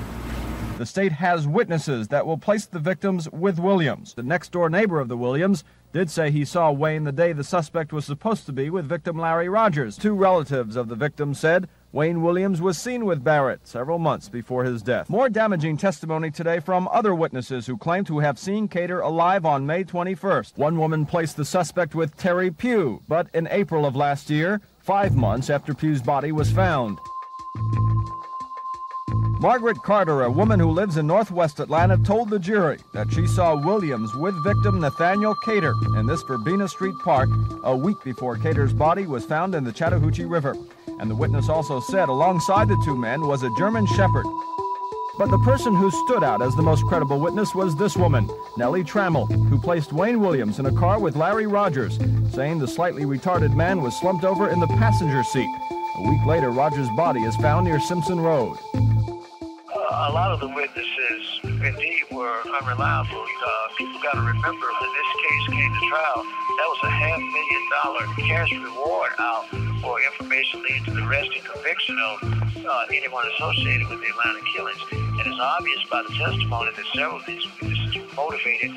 The state has witnesses that will place the victims with Williams. The next door neighbor of the Williams did say he saw Wayne the day the suspect was supposed to be with victim Larry Rogers. Two relatives of the victim said Wayne Williams was seen with Barrett several months before his death. More damaging testimony today from other witnesses who claim to have seen Cater alive on May 21st. One woman placed the suspect with Terry Pugh, but in April of last year, five months after Pugh's body was found. Margaret Carter, a woman who lives in northwest Atlanta, told the jury that she saw Williams with victim Nathaniel Cater in this Verbena Street park a week before Cater's body was found in the Chattahoochee River. And the witness also said alongside the two men was a German Shepherd. But the person who stood out as the most credible witness was this woman, Nellie Trammell, who placed Wayne Williams in a car with Larry Rogers, saying the slightly retarded man was slumped over in the passenger seat. A week later, Rogers' body is found near Simpson Road. A lot of the witnesses indeed were unreliable. Uh, people got to remember when this case came to trial, that was a half million dollar cash reward out for information leading to the arrest and conviction of uh, anyone associated with the Atlanta killings. And it's obvious by the testimony that several of these witnesses motivated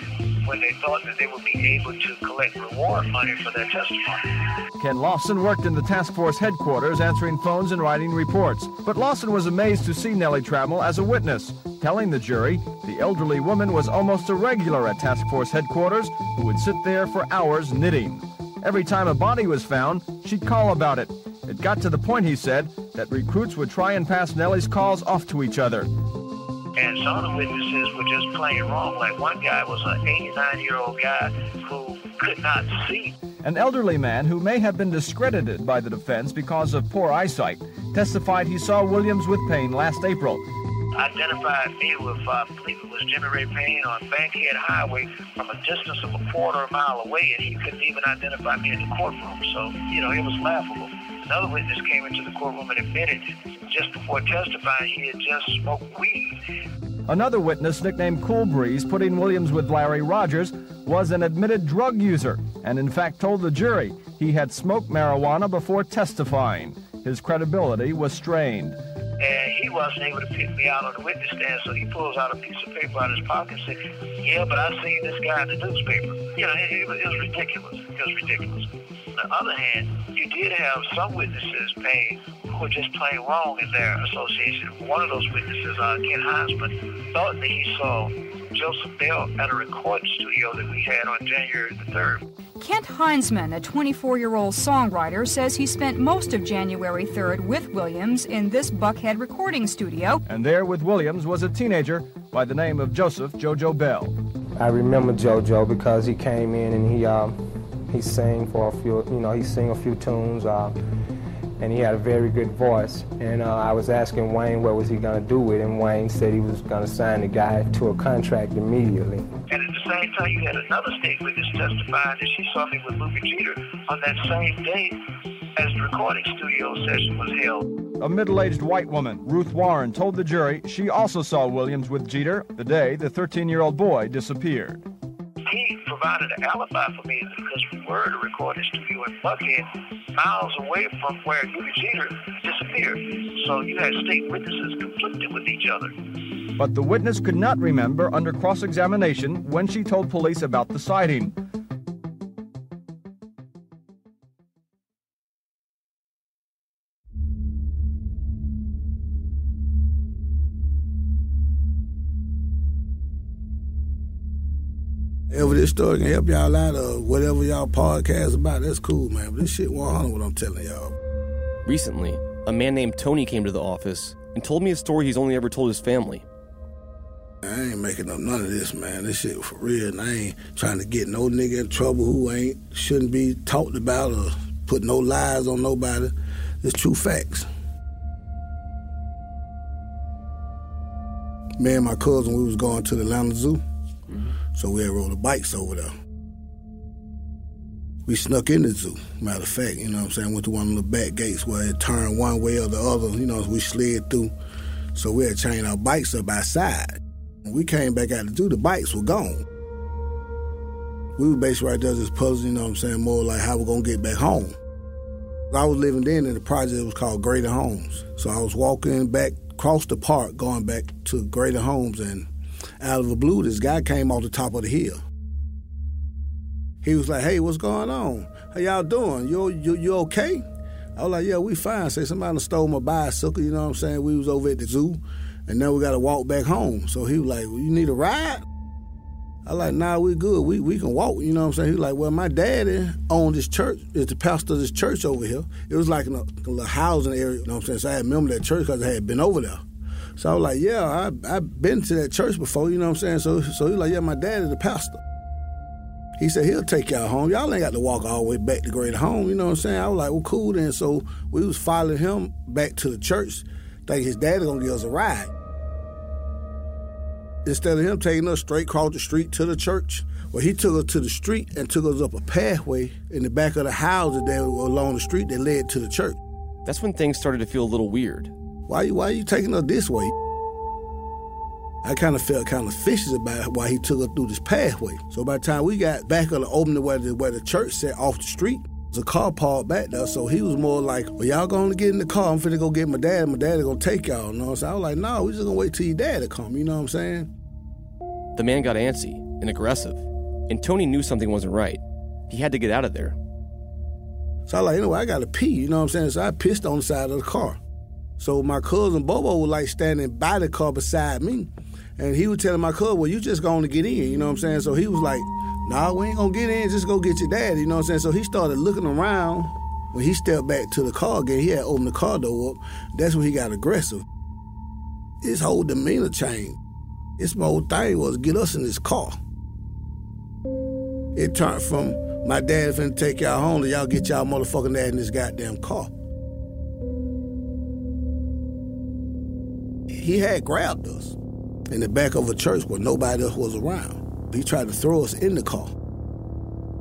when they thought that they would be able to collect reward money for their testimony. Ken Lawson worked in the task force headquarters answering phones and writing reports. But Lawson was amazed to see Nellie Trammell as a witness, telling the jury the elderly woman was almost a regular at task force headquarters who would sit there for hours knitting. Every time a body was found, she'd call about it. It got to the point, he said, that recruits would try and pass Nellie's calls off to each other. And some of the witnesses were just plain wrong. Like one guy was an 89 year old guy who could not see. An elderly man who may have been discredited by the defense because of poor eyesight testified he saw Williams with Payne last April. Identified me with, uh, I believe it was Jimmy Ray Payne on Bankhead Highway from a distance of a quarter of a mile away, and he couldn't even identify me in the courtroom. So, you know, it was laughable. Another witness came into the courtroom and admitted just before testifying he had just smoked weed. Another witness, nicknamed Cool Breeze, putting Williams with Larry Rogers, was an admitted drug user and, in fact, told the jury he had smoked marijuana before testifying. His credibility was strained. And he wasn't able to pick me out on the witness stand, so he pulls out a piece of paper out of his pocket and says, Yeah, but I seen this guy in the newspaper. You know, it, it, was, it was ridiculous. It was ridiculous. On the other hand, you did have some witnesses Payne who were just plain wrong in their association. One of those witnesses, uh, Ken Heisman, thought that he saw Joseph Bell at a recording studio that we had on January the 3rd. Kent Heinzman, a 24 year old songwriter, says he spent most of January 3rd with Williams in this Buckhead recording studio. And there with Williams was a teenager by the name of Joseph Jojo Bell. I remember JoJo because he came in and he uh, he sang for a few, you know, he sang a few tunes, uh, and he had a very good voice. And uh, I was asking Wayne what was he gonna do with him. Wayne said he was gonna sign the guy to a contract immediately. And at the same time, you had another state witness testifying that she saw me with Lubie Geter on that same day as the recording studio session was held. A middle aged white woman, Ruth Warren, told the jury she also saw Williams with Geter the day the 13 year old boy disappeared. He provided an alibi for me because at a recording studio in Buckhead, miles away from where Lubie Geter disappeared. So you had state witnesses conflicted with each other. But the witness could not remember under cross examination when she told police about the sighting. If this story can help y'all out or whatever y'all podcast about, that's cool, man. But this shit 100 what I'm telling y'all. Recently, a man named Tony came to the office and told me a story he's only ever told his family. I ain't making up none of this, man. This shit for real, and I ain't trying to get no nigga in trouble who ain't shouldn't be talked about or put no lies on nobody. It's true facts. Me and my cousin, we was going to the Atlanta Zoo, so we had the bikes over there. We snuck in the zoo, matter of fact, you know what I'm saying? Went to one of the back gates where it turned one way or the other, you know, we slid through. So we had chained our bikes up outside. When we came back out to do, the bikes were gone. We were basically right there just puzzling, you know what I'm saying, more like how we're gonna get back home. I was living then in the project was called Greater Homes. So I was walking back across the park, going back to Greater Homes, and out of the blue, this guy came off the top of the hill. He was like, "Hey, what's going on? How y'all doing? You you you okay?" I was like, "Yeah, we fine." Say somebody stole my bicycle. You know what I'm saying? We was over at the zoo, and now we got to walk back home. So he was like, well, "You need a ride?" I like, "Nah, we good. We we can walk." You know what I'm saying? He was like, "Well, my daddy owned this church. Is the pastor of this church over here. It was like in a, a little housing area. You know what I'm saying? So I remember that church because I had been over there." So I was like, "Yeah, I I've been to that church before." You know what I'm saying? So so he was like, "Yeah, my dad is the pastor." He said he'll take y'all home. Y'all ain't got to walk all the way back to Greater Home. You know what I'm saying? I was like, well, cool then. So we was following him back to the church, thinking his daddy gonna give us a ride. Instead of him taking us straight across the street to the church, well, he took us to the street and took us up a pathway in the back of the houses that were along the street that led to the church. That's when things started to feel a little weird. Why why you taking us this way? I kind of felt kind of fishy about why he took us through this pathway. So by the time we got back on the opening where the, where the church sat off the street, there's a car parked back there. So he was more like, well, y'all going to get in the car. I'm finna go get my dad. My daddy to take y'all. You know what I'm saying? I was like, no, we just to wait till your dad to come. You know what I'm saying? The man got antsy and aggressive, and Tony knew something wasn't right. He had to get out of there. So I was like, you know what? I got to pee. You know what I'm saying? So I pissed on the side of the car. So my cousin Bobo was like standing by the car beside me. And he was telling my cousin, well, you just going to get in, you know what I'm saying? So he was like, nah, we ain't going to get in, just go get your dad, you know what I'm saying? So he started looking around. When he stepped back to the car again, he had opened the car door up. That's when he got aggressive. His whole demeanor changed. His whole thing was get us in this car. It turned from my dad finna take y'all home to y'all get y'all motherfucking dad in this goddamn car. He had grabbed us in the back of a church where nobody else was around. He tried to throw us in the car.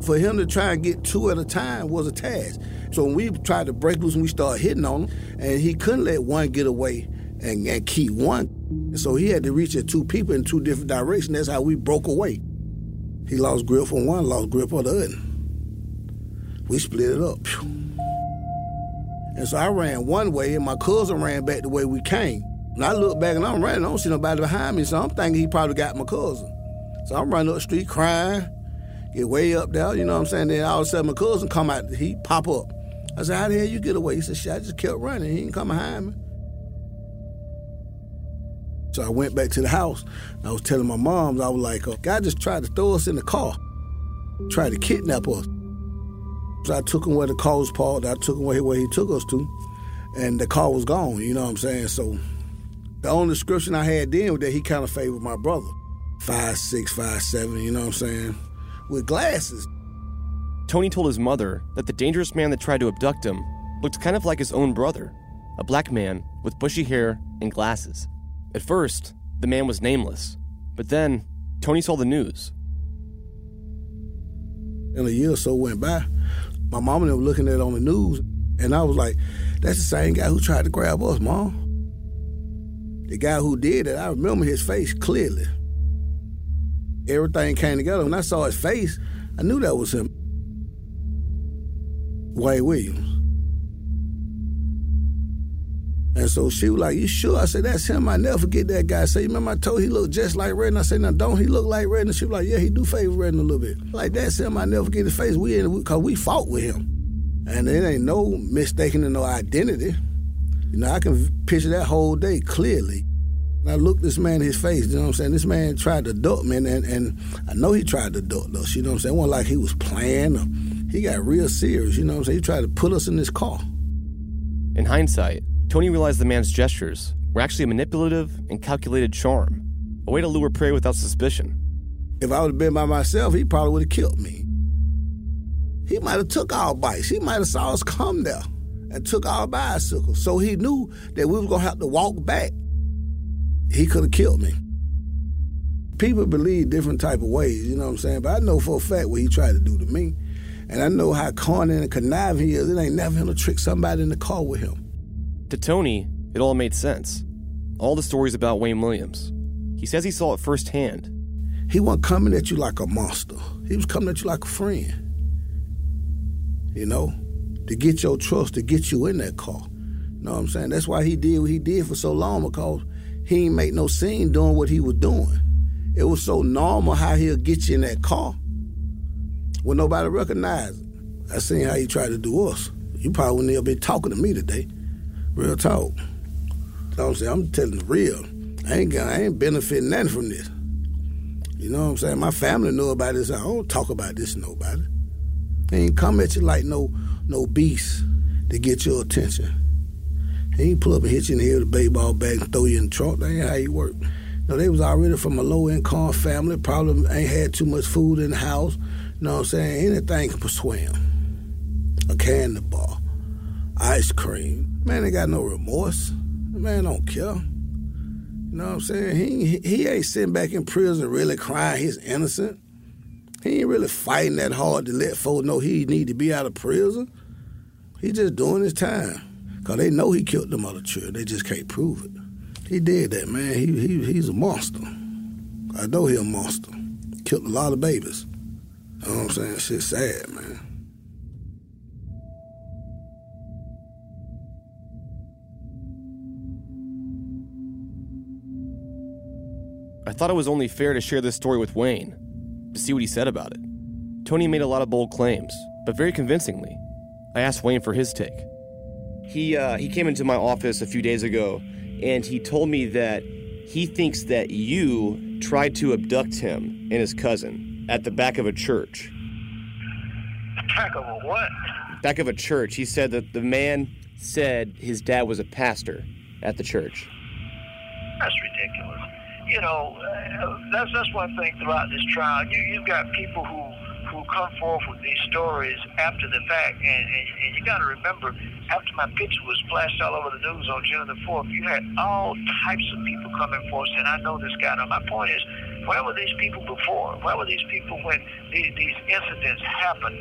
For him to try and get two at a time was a task. So when we tried to break loose and we started hitting on him, and he couldn't let one get away and, and keep one. So he had to reach at two people in two different directions. That's how we broke away. He lost grip on one, lost grip on the other. We split it up. And so I ran one way, and my cousin ran back the way we came. And I look back and I'm running, I don't see nobody behind me, so I'm thinking he probably got my cousin. So I'm running up the street crying. get way up there, you know what I'm saying? Then all of a sudden my cousin come out, he pop up. I said, how the hell you get away? He said, shit, I just kept running. He didn't come behind me. So I went back to the house. I was telling my moms, I was like, oh, God just tried to throw us in the car, tried to kidnap us. So I took him where the car was parked. I took him where he, where he took us to, and the car was gone. You know what I'm saying? So the only description I had then was that he kind of favored my brother, five six, five seven. You know what I'm saying? With glasses. Tony told his mother that the dangerous man that tried to abduct him looked kind of like his own brother, a black man with bushy hair and glasses. At first, the man was nameless, but then Tony saw the news. And a year or so went by. My mom and them were looking at it on the news, and I was like, that's the same guy who tried to grab us, mom. The guy who did it, I remember his face clearly. Everything came together. When I saw his face, I knew that was him. Wayne Williams. And so she was like, You sure? I said, That's him. I never forget that guy. Said, You remember I told he looked just like Redden? I said, Now don't he look like Redden? And she was like, Yeah, he do favor Redden a little bit. Like, that's him. I never forget his face. We because we fought with him. And it ain't no mistaking no identity. You know, I can picture that whole day clearly. And I looked this man in his face, you know what I'm saying? This man tried to duck me, and, and I know he tried to duck us, you know what I'm saying? It wasn't like he was playing. Or, he got real serious, you know what I'm saying? He tried to put us in this car. In hindsight, Tony realized the man's gestures were actually a manipulative and calculated charm, a way to lure prey without suspicion. If I would have been by myself, he probably would have killed me. He might have took our bikes. He might have saw us come there and took our bicycles. So he knew that we was gonna have to walk back. He could have killed me. People believe different type of ways, you know what I'm saying? But I know for a fact what he tried to do to me. And I know how cunning and conniving he is. It ain't never gonna trick somebody in the car with him. To Tony, it all made sense. All the stories about Wayne Williams. He says he saw it firsthand. He wasn't coming at you like a monster. He was coming at you like a friend. You know, to get your trust, to get you in that car. You know what I'm saying? That's why he did what he did for so long because he ain't make no scene doing what he was doing. It was so normal how he'll get you in that car when nobody recognized it. I seen how he tried to do us. You probably wouldn't even be talking to me today. Real talk. So I'm saying, I'm telling the real. I ain't got, I ain't benefiting nothing from this. You know what I'm saying? My family know about this. I don't talk about this to nobody. He ain't come at you like no no beast to get your attention. He ain't pull up and hit you in the head with a baseball bat and throw you in the trunk. That ain't how he work. No, they was already from a low income family, probably ain't had too much food in the house. You know what I'm saying? Anything can persuade him. A candy bar, ice cream, Man ain't got no remorse. Man don't care. You know what I'm saying? He, he ain't sitting back in prison really crying he's innocent. He ain't really fighting that hard to let folks know he need to be out of prison. He just doing his time. Cause they know he killed them other children. They just can't prove it. He did that, man. He, he he's a monster. I know he a monster. Killed a lot of babies. You know what I'm saying? Shit's sad, man. I thought it was only fair to share this story with Wayne, to see what he said about it. Tony made a lot of bold claims, but very convincingly. I asked Wayne for his take. He, uh, he came into my office a few days ago, and he told me that he thinks that you tried to abduct him and his cousin at the back of a church. Back of a what? Back of a church. He said that the man said his dad was a pastor at the church. That's ridiculous you know, uh, that's that's one thing throughout this trial. You you've got people who who come forth with these stories after the fact, and and, and you got to remember, after my picture was flashed all over the news on June the fourth, you had all types of people coming forth saying, "I know this guy." Now my point is, where were these people before? Where were these people when these, these incidents happened?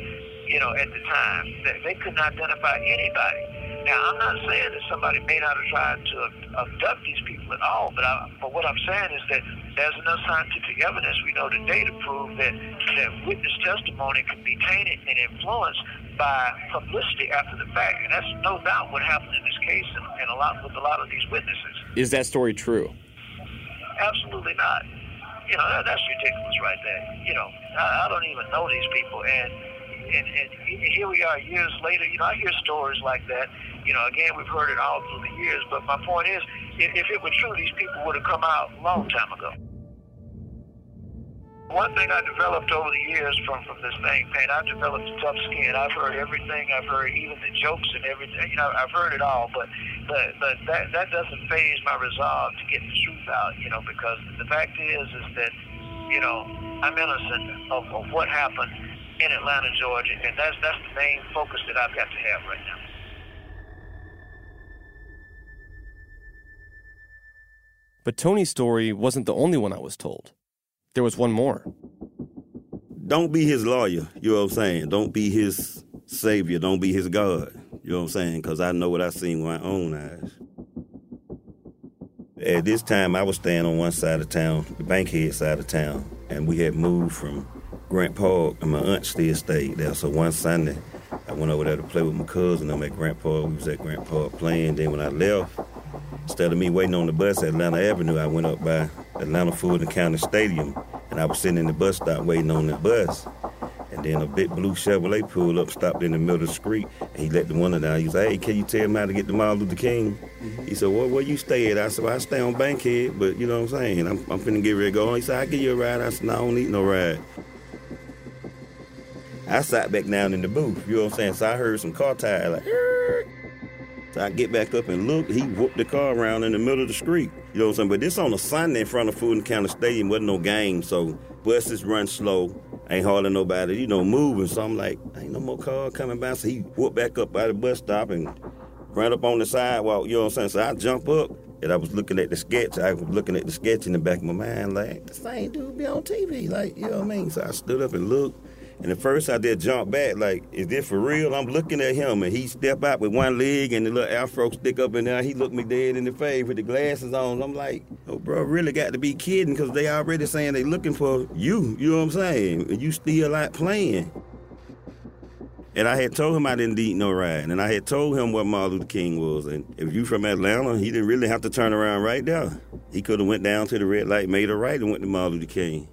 You know, at the time, they, they couldn't identify anybody. Now, I'm not saying that somebody may not have tried to abduct these people at all, but I, but what I'm saying is that there's enough scientific evidence we know today to prove that that witness testimony can be tainted and influenced by publicity after the fact, and that's no doubt what happened in this case and, and a lot with a lot of these witnesses. Is that story true? Absolutely not. You know, that, that's ridiculous right there. You know, I, I don't even know these people. And, and, and here we are years later. You know, I hear stories like that. You know, again, we've heard it all through the years. But my point is, if, it were true, these people would have come out a long time ago. One thing I developed over the years from, from this thing, Payne, I've developed a tough skin. I've heard everything. I've heard even the jokes and everything. You know, I've heard it all, but but, but that that doesn't phase my resolve to get the truth out. You know, because the fact is is that you know I'm innocent of, of what happened in Atlanta, Georgia, and that's that's the main focus that I've got to have right now. But Tony's story wasn't the only one I was told. There was one more. Don't be his lawyer, you know what I'm saying? Don't be his savior, don't be his God, you know what I'm saying? Because I know what I seen with my own eyes. At this time, I was staying on one side of town, the Bankhead side of town, and we had moved from Grant Park, and my aunt still stayed there. So one Sunday, I went over there to play with my cousin. I'm at Grant Park. We was at Grant Park playing. Then when I left, instead of me waiting on the bus at Atlanta Avenue, I went up by Atlanta Fulton County Stadium, and I was sitting in the bus stop waiting on the bus. And then a big blue Chevrolet pulled up, stopped in the middle of the street, and he let the window down. He was like, hey, can you tell me how to get to Martin Luther King? Mm-hmm. He said, well, where you stay at? I said, well, I stay on Bankhead, but you know what I'm saying? I'm, I'm finna get ready to go. He said, I'll give you a ride. I said, no, I don't need no ride. I sat back down in the booth, you know what I'm saying? So I heard some car tires like, so I get back up and look, he whooped the car around in the middle of the street. You know what I'm saying? But this on a Sunday in front of Fulton County Stadium, wasn't no game, so buses run slow, ain't hardly nobody, you know, moving. So I'm like, ain't no more car coming by. So he whooped back up by the bus stop and ran up on the sidewalk, you know what I'm saying? So I jump up and I was looking at the sketch. I was looking at the sketch in the back of my mind, like, the same dude be on TV, like, you know what I mean? So I stood up and looked. And at first I did jump back, like, is this for real? I'm looking at him, and he step out with one leg and the little afro stick up in there. He looked me dead in the face with the glasses on. I'm like, oh, bro, really got to be kidding because they already saying they looking for you. You know what I'm saying? And you still like playing. And I had told him I didn't eat no ride, and I had told him what Martin Luther King was. And if you from Atlanta, he didn't really have to turn around right there. He could have went down to the red light, made a right, and went to Martin Luther King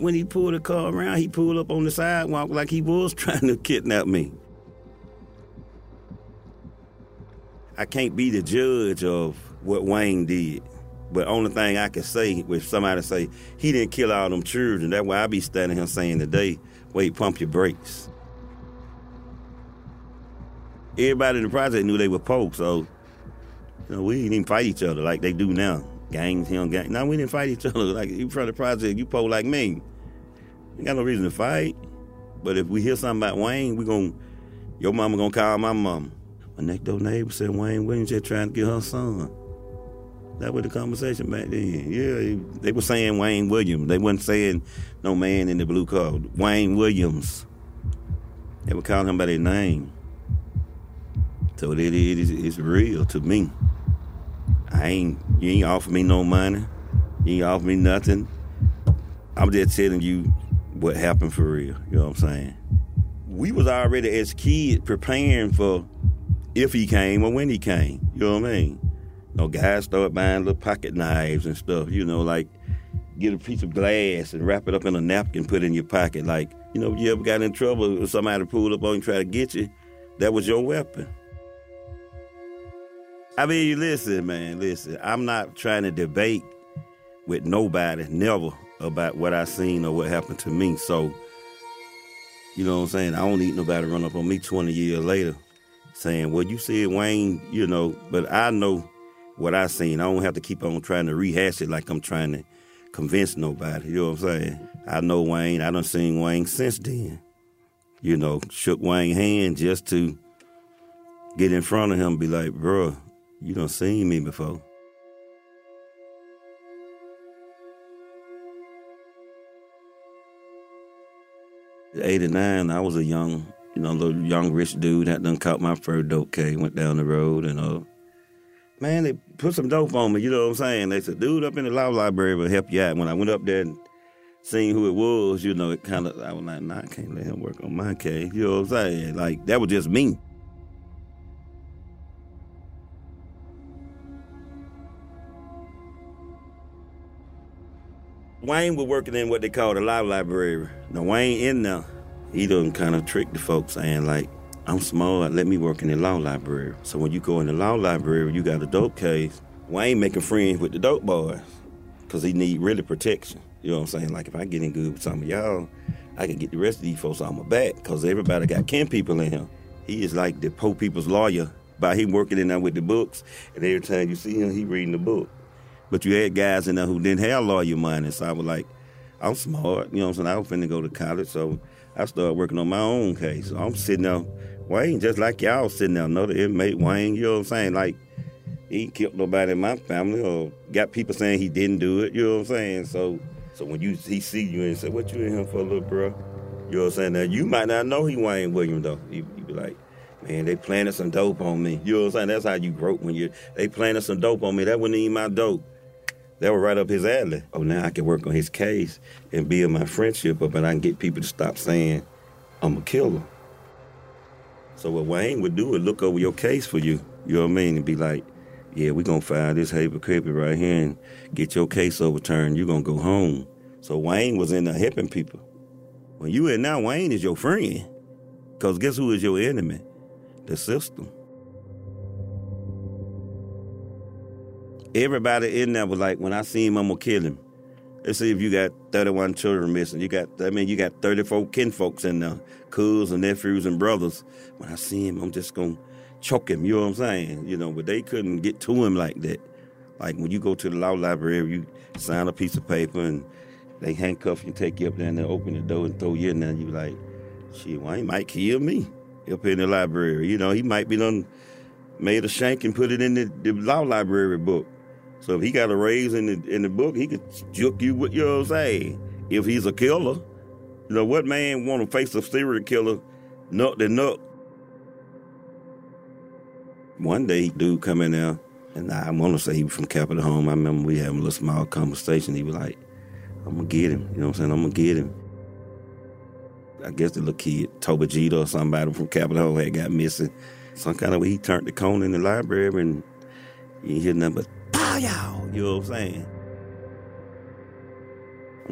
when he pulled the car around, he pulled up on the sidewalk like he was trying to kidnap me. I can't be the judge of what Wayne did. But only thing I can say, if somebody say, he didn't kill all them children, that's why I be standing here saying today, wait, pump your brakes. Everybody in the project knew they were folks, so you know, we didn't even fight each other like they do now. Gangs, him, gang. No, we didn't fight each other. Like you from the project, you po like me. Ain't got no reason to fight. But if we hear something about Wayne, we gon' your mama gonna call my mom. My next door neighbor said Wayne Williams just trying to get her son. That was the conversation back then. Yeah, they were saying Wayne Williams. They wasn't saying no man in the blue car. Wayne Williams. They were calling him by their name. So it is it's real to me. I ain't you ain't offer me no money. You ain't offer me nothing. I'm just telling you what happened for real. You know what I'm saying? We was already as kids preparing for if he came or when he came. You know what I mean? You know, guys start buying little pocket knives and stuff, you know, like get a piece of glass and wrap it up in a napkin, put it in your pocket. Like, you know, if you ever got in trouble or somebody pulled up on you and try to get you, that was your weapon. I mean, you listen, man, listen. I'm not trying to debate with nobody, never, about what I seen or what happened to me. So, you know what I'm saying? I don't need nobody run up on me 20 years later saying, well, you said Wayne, you know, but I know what I seen. I don't have to keep on trying to rehash it like I'm trying to convince nobody. You know what I'm saying? I know Wayne. I done seen Wayne since then. You know, shook Wayne hand just to get in front of him be like, bro, you done seen me before. '89, I was a young, you know, little young rich dude that done caught my first dope case, went down the road, and uh, man, they put some dope on me. You know what I'm saying? They said, dude, up in the law library will help you out. When I went up there and seen who it was, you know, it kind of, I was like, nah, I can't let him work on my case. You know what I'm saying? Like that was just me. Wayne was working in what they call the law library. Now Wayne in there, he done kind of tricked the folks saying like, I'm smart, let me work in the law library. So when you go in the law library, you got a dope case. Wayne making friends with the dope boys because he need really protection. You know what I'm saying? Like if I get in good with some of y'all, I can get the rest of these folks on my back because everybody got kin people in him. He is like the poor people's lawyer by him working in there with the books. And every time you see him, he reading the book. But you had guys in there who didn't have lawyer money. So I was like, I'm smart. You know what I'm saying? I was finna go to college. So I started working on my own case. So I'm sitting there, Wayne, just like y'all sitting there, another inmate, Wayne, you know what I'm saying? Like, he killed nobody in my family or got people saying he didn't do it, you know what I'm saying? So so when you he see you and say, What you in here for, little bro? You know what I'm saying? Now you might not know he Wayne Williams though. You, be like, Man, they planted some dope on me. You know what I'm saying? That's how you grope when you they planted some dope on me. That wasn't even my dope. That was right up his alley. Oh, now I can work on his case and build my friendship up, and I can get people to stop saying I'm a killer. So what Wayne would do is look over your case for you. You know what I mean? And be like, yeah, we're gonna file this hypocrite right here and get your case overturned. You're gonna go home. So Wayne was in there helping people. When you in now, Wayne is your friend. Cause guess who is your enemy? The system. Everybody in there was like, when I see him, I'm gonna kill him. Let's see if you got 31 children missing. You got, I mean, you got 34 kinfolks in there, cousins and nephews and brothers. When I see him, I'm just gonna choke him. You know what I'm saying? You know, but they couldn't get to him like that. Like when you go to the law library, you sign a piece of paper and they handcuff you, take you up there, and they open the door and throw you in there. And you like, shit, well, he might kill me up in the library. You know, he might be done made a shank and put it in the, the law library book. So if he got a raise in the in the book, he could juke you with you know what If he's a killer, you know what man want to face a serial killer, nut to nut. One day, dude come in there, and I want to say he was from Capitol Home. I remember we having a little small conversation. He was like, "I'm gonna get him," you know what I'm saying? I'm gonna get him. I guess the little kid, Toba Geter or somebody from Capitol Home had got missing. Some kind of way he turned the cone in the library and you hear nothing but yow, you know what I'm saying?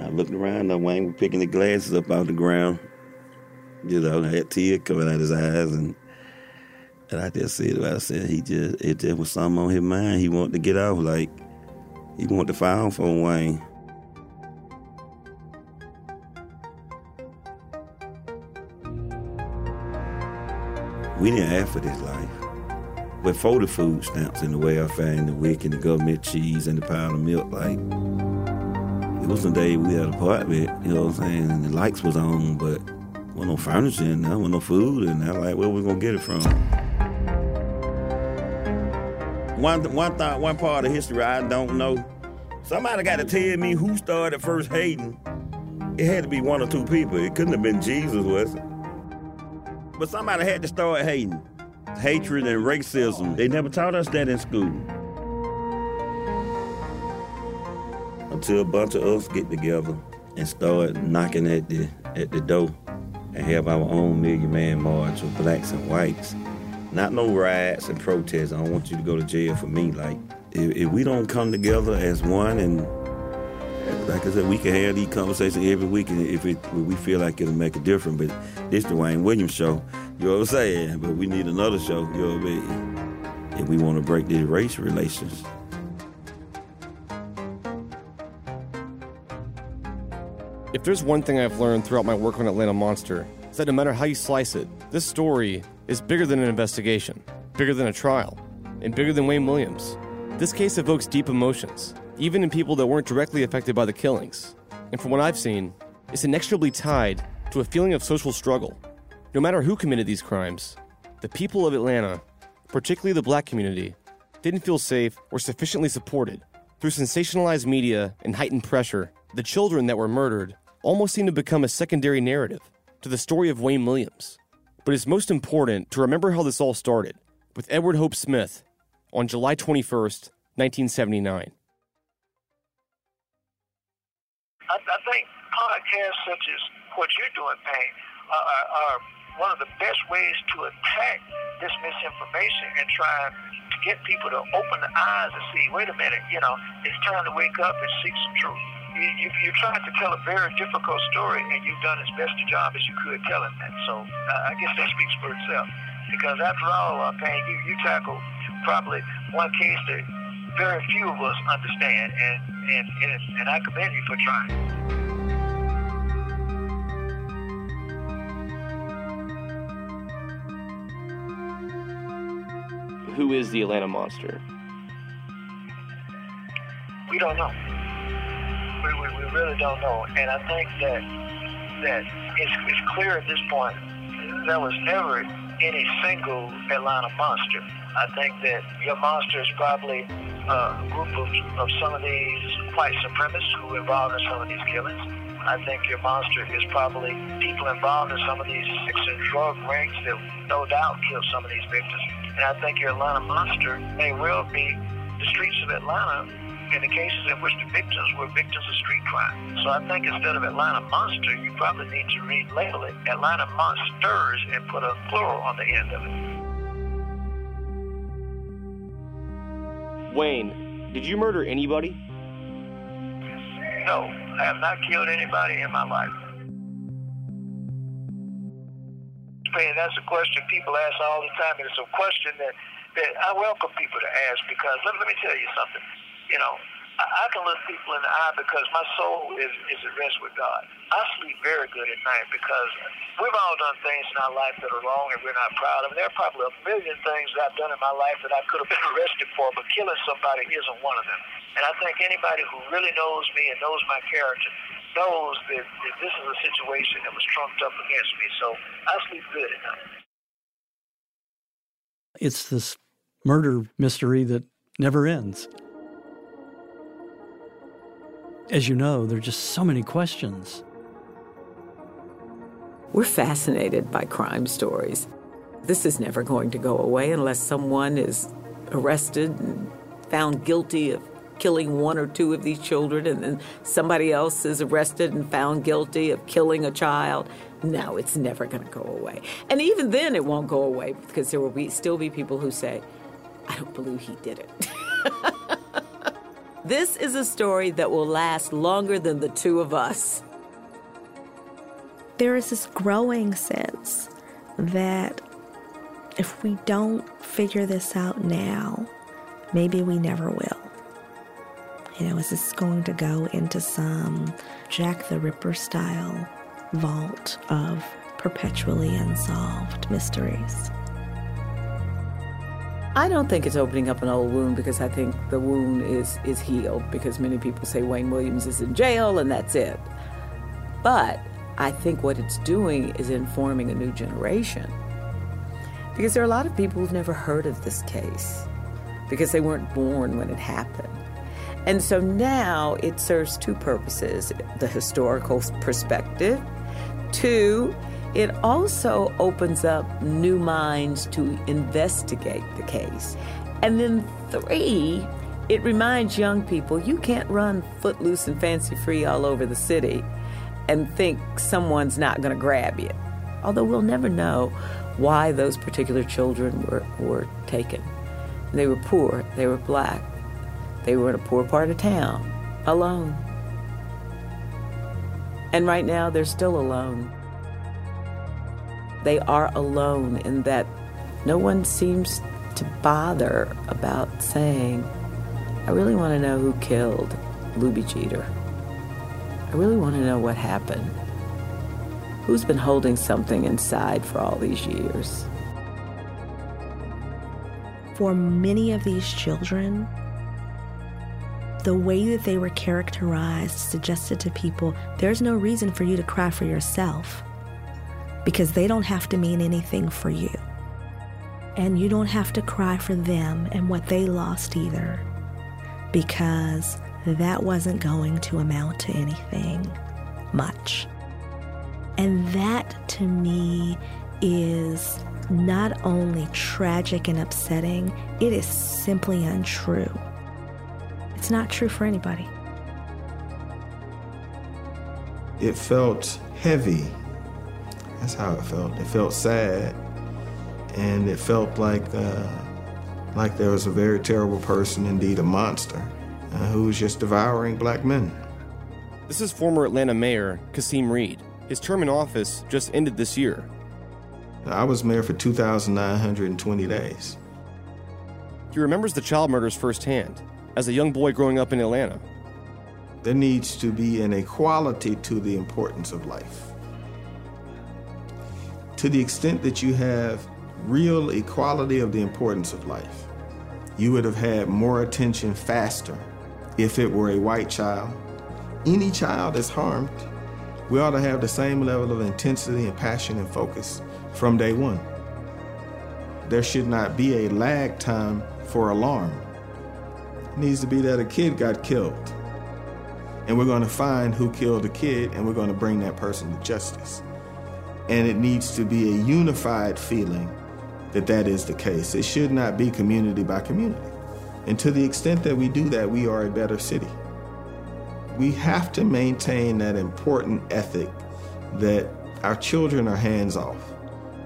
I looked around, and Wayne was picking the glasses up off the ground. You know, had tears coming out his eyes and and I just said I said. He just it just was something on his mind. He wanted to get off, like he wanted to file for Wayne. We didn't ask for this life. For the food stamps and the welfare and the WIC and the government cheese and the pound of milk, like it was the day we had an apartment, you know what I'm saying, and the lights was on, but wasn't no furniture in there, wasn't no food in there. Like, where we gonna get it from? One one thought, one part of history I don't know. Somebody got to tell me who started first hating. It had to be one or two people. It couldn't have been Jesus, was it? But somebody had to start hating. Hatred and racism. They never taught us that in school. Until a bunch of us get together and start knocking at the at the door and have our own Million Man March of blacks and whites. Not no riots and protests. I don't want you to go to jail for me. Like, if, if we don't come together as one and like I said, we can have these conversations every week, if, it, if we feel like it'll make a difference. But this the Wayne Williams show, you know what I'm saying? But we need another show, you know what I mean? If we want to break these race relations. If there's one thing I've learned throughout my work on Atlanta Monster, is that no matter how you slice it, this story is bigger than an investigation, bigger than a trial, and bigger than Wayne Williams. This case evokes deep emotions, even in people that weren't directly affected by the killings. And from what I've seen, it's inextricably tied to a feeling of social struggle. No matter who committed these crimes, the people of Atlanta, particularly the black community, didn't feel safe or sufficiently supported. Through sensationalized media and heightened pressure, the children that were murdered almost seemed to become a secondary narrative to the story of Wayne Williams. But it's most important to remember how this all started with Edward Hope Smith on July 21st, 1979. I, I think podcasts such as what you're doing, Payne, are, are, one of the best ways to attack this misinformation and try to get people to open the eyes and see, wait a minute, you know, it's time to wake up and seek some truth. You you, you, to tell a very difficult story, and you've done as best a job as you could telling that. So uh, I guess that speaks for itself. Because after all, uh, Payne, you, you tackled probably one case that very few of us understand, and, and, and, and I commend you for trying. Who is the Atlanta monster? We don't know. We, we, we really don't know. And I think that that it's, it's clear at this point there was never any single Atlanta monster. I think that your monster is probably a group of, of some of these white supremacists who were involved in some of these killings. I think your monster is probably people involved in some of these sex and drug rings that no doubt killed some of these victims. And I think your Atlanta monster may well be the streets of Atlanta in the cases in which the victims were victims of street crime. So I think instead of Atlanta monster, you probably need to relabel it Atlanta monsters and put a plural on the end of it. Wayne, did you murder anybody? No, I have not killed anybody in my life. Payne, that's a question people ask all the time, and it's a question that, that I welcome people to ask because let, let me tell you something. You know, I, can look people in the eye because my soul is, is at rest with God. I sleep very good at night because we've all done things in our life that are wrong and we're not proud of. There are probably a million things that I've done in my life that I could have been arrested for, but killing somebody isn't one of them. And I think anybody who really knows me and knows my character knows that, that this is a situation that was trumped up against me. So I sleep good at night. It's this murder mystery that never ends. As you know, there are just so many questions. We're fascinated by crime stories. This is never going to go away unless someone is arrested and found guilty of killing one or two of these children, and then somebody else is arrested and found guilty of killing a child. No, it's never going to go away. And even then, it won't go away because there will be, still be people who say, I don't believe he did it. this is a story that will last longer than the two of us. There is this growing sense that if we don't figure this out now, maybe we never will. You know, is this going to go into some Jack the Ripper style vault of perpetually unsolved mysteries? I don't think it's opening up an old wound because I think the wound is is healed because many people say Wayne Williams is in jail and that's it. But I think what it's doing is informing a new generation. Because there are a lot of people who've never heard of this case because they weren't born when it happened. And so now it serves two purposes the historical perspective, two, it also opens up new minds to investigate the case. And then three, it reminds young people you can't run footloose and fancy free all over the city and think someone's not going to grab you. Although we'll never know why those particular children were, were taken. They were poor, they were black, they were in a poor part of town, alone. And right now, they're still alone. They are alone in that no one seems to bother about saying, I really want to know who killed Lubie Geter. I really want to know what happened. Who's been holding something inside for all these years? For many of these children, the way that they were characterized suggested to people there's no reason for you to cry for yourself because they don't have to mean anything for you. And you don't have to cry for them and what they lost either because that wasn't going to amount to anything much. And that to me is not only tragic and upsetting, it is simply untrue. It's not true for anybody. It felt heavy. That's how it felt. It felt sad. And it felt like, uh, like there was a very terrible person, indeed a monster, uh, who was just devouring black men. This is former Atlanta Mayor Kasim Reed. His term in office just ended this year. I was mayor for 2,920 days. He remembers the child murders firsthand as a young boy growing up in Atlanta. There needs to be an equality to the importance of life. To the extent that you have real equality of the importance of life, you would have had more attention faster if it were a white child. Any child is harmed, we ought to have the same level of intensity and passion and focus from day one. There should not be a lag time for alarm. It needs to be that a kid got killed. And we're going to find who killed the kid and we're going to bring that person to justice. And it needs to be a unified feeling that that is the case. It should not be community by community. And to the extent that we do that, we are a better city. We have to maintain that important ethic that our children are hands off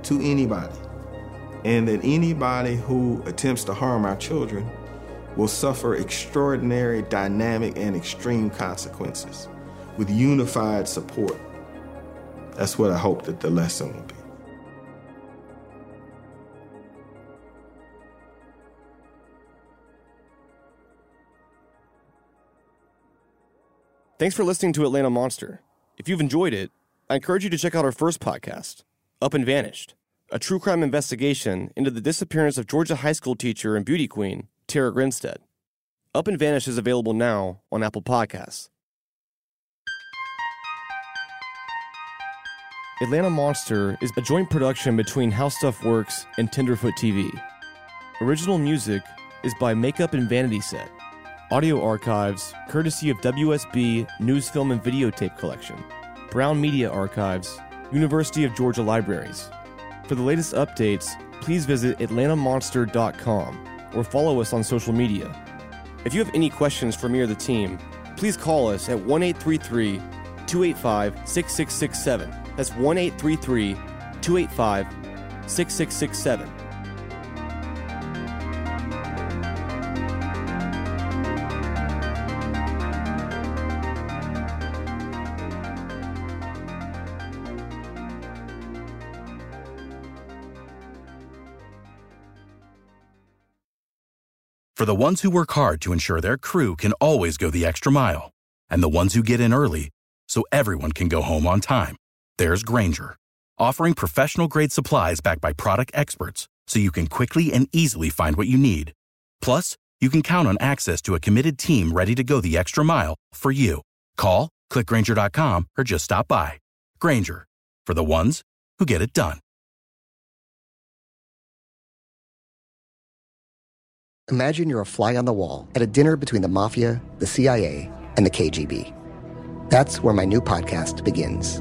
to anybody, and that anybody who attempts to harm our children will suffer extraordinary, dynamic, and extreme consequences with unified support. That's what I hope that the lesson will be. Thanks for listening to Atlanta Monster. If you've enjoyed it, I encourage you to check out our first podcast, Up and Vanished, a true crime investigation into the disappearance of Georgia high school teacher and beauty queen, Tara Grinstead. Up and Vanished is available now on Apple Podcasts. Atlanta Monster is a joint production between How Stuff Works and Tenderfoot TV. Original music is by Makeup and Vanity Set. Audio archives, courtesy of WSB News Film and Videotape Collection. Brown Media Archives, University of Georgia Libraries. For the latest updates, please visit atlantamonster.com or follow us on social media. If you have any questions for me or the team, please call us at 1 285 6667. That's 1 285 6667. For the ones who work hard to ensure their crew can always go the extra mile, and the ones who get in early so everyone can go home on time, there's Grainger, offering professional grade supplies backed by product experts so you can quickly and easily find what you need. Plus, you can count on access to a committed team ready to go the extra mile for you. Call, clickgrainger.com, or just stop by. Grainger, for the ones who get it done. Imagine you're a fly on the wall at a dinner between the mafia, the CIA, and the KGB. That's where my new podcast begins.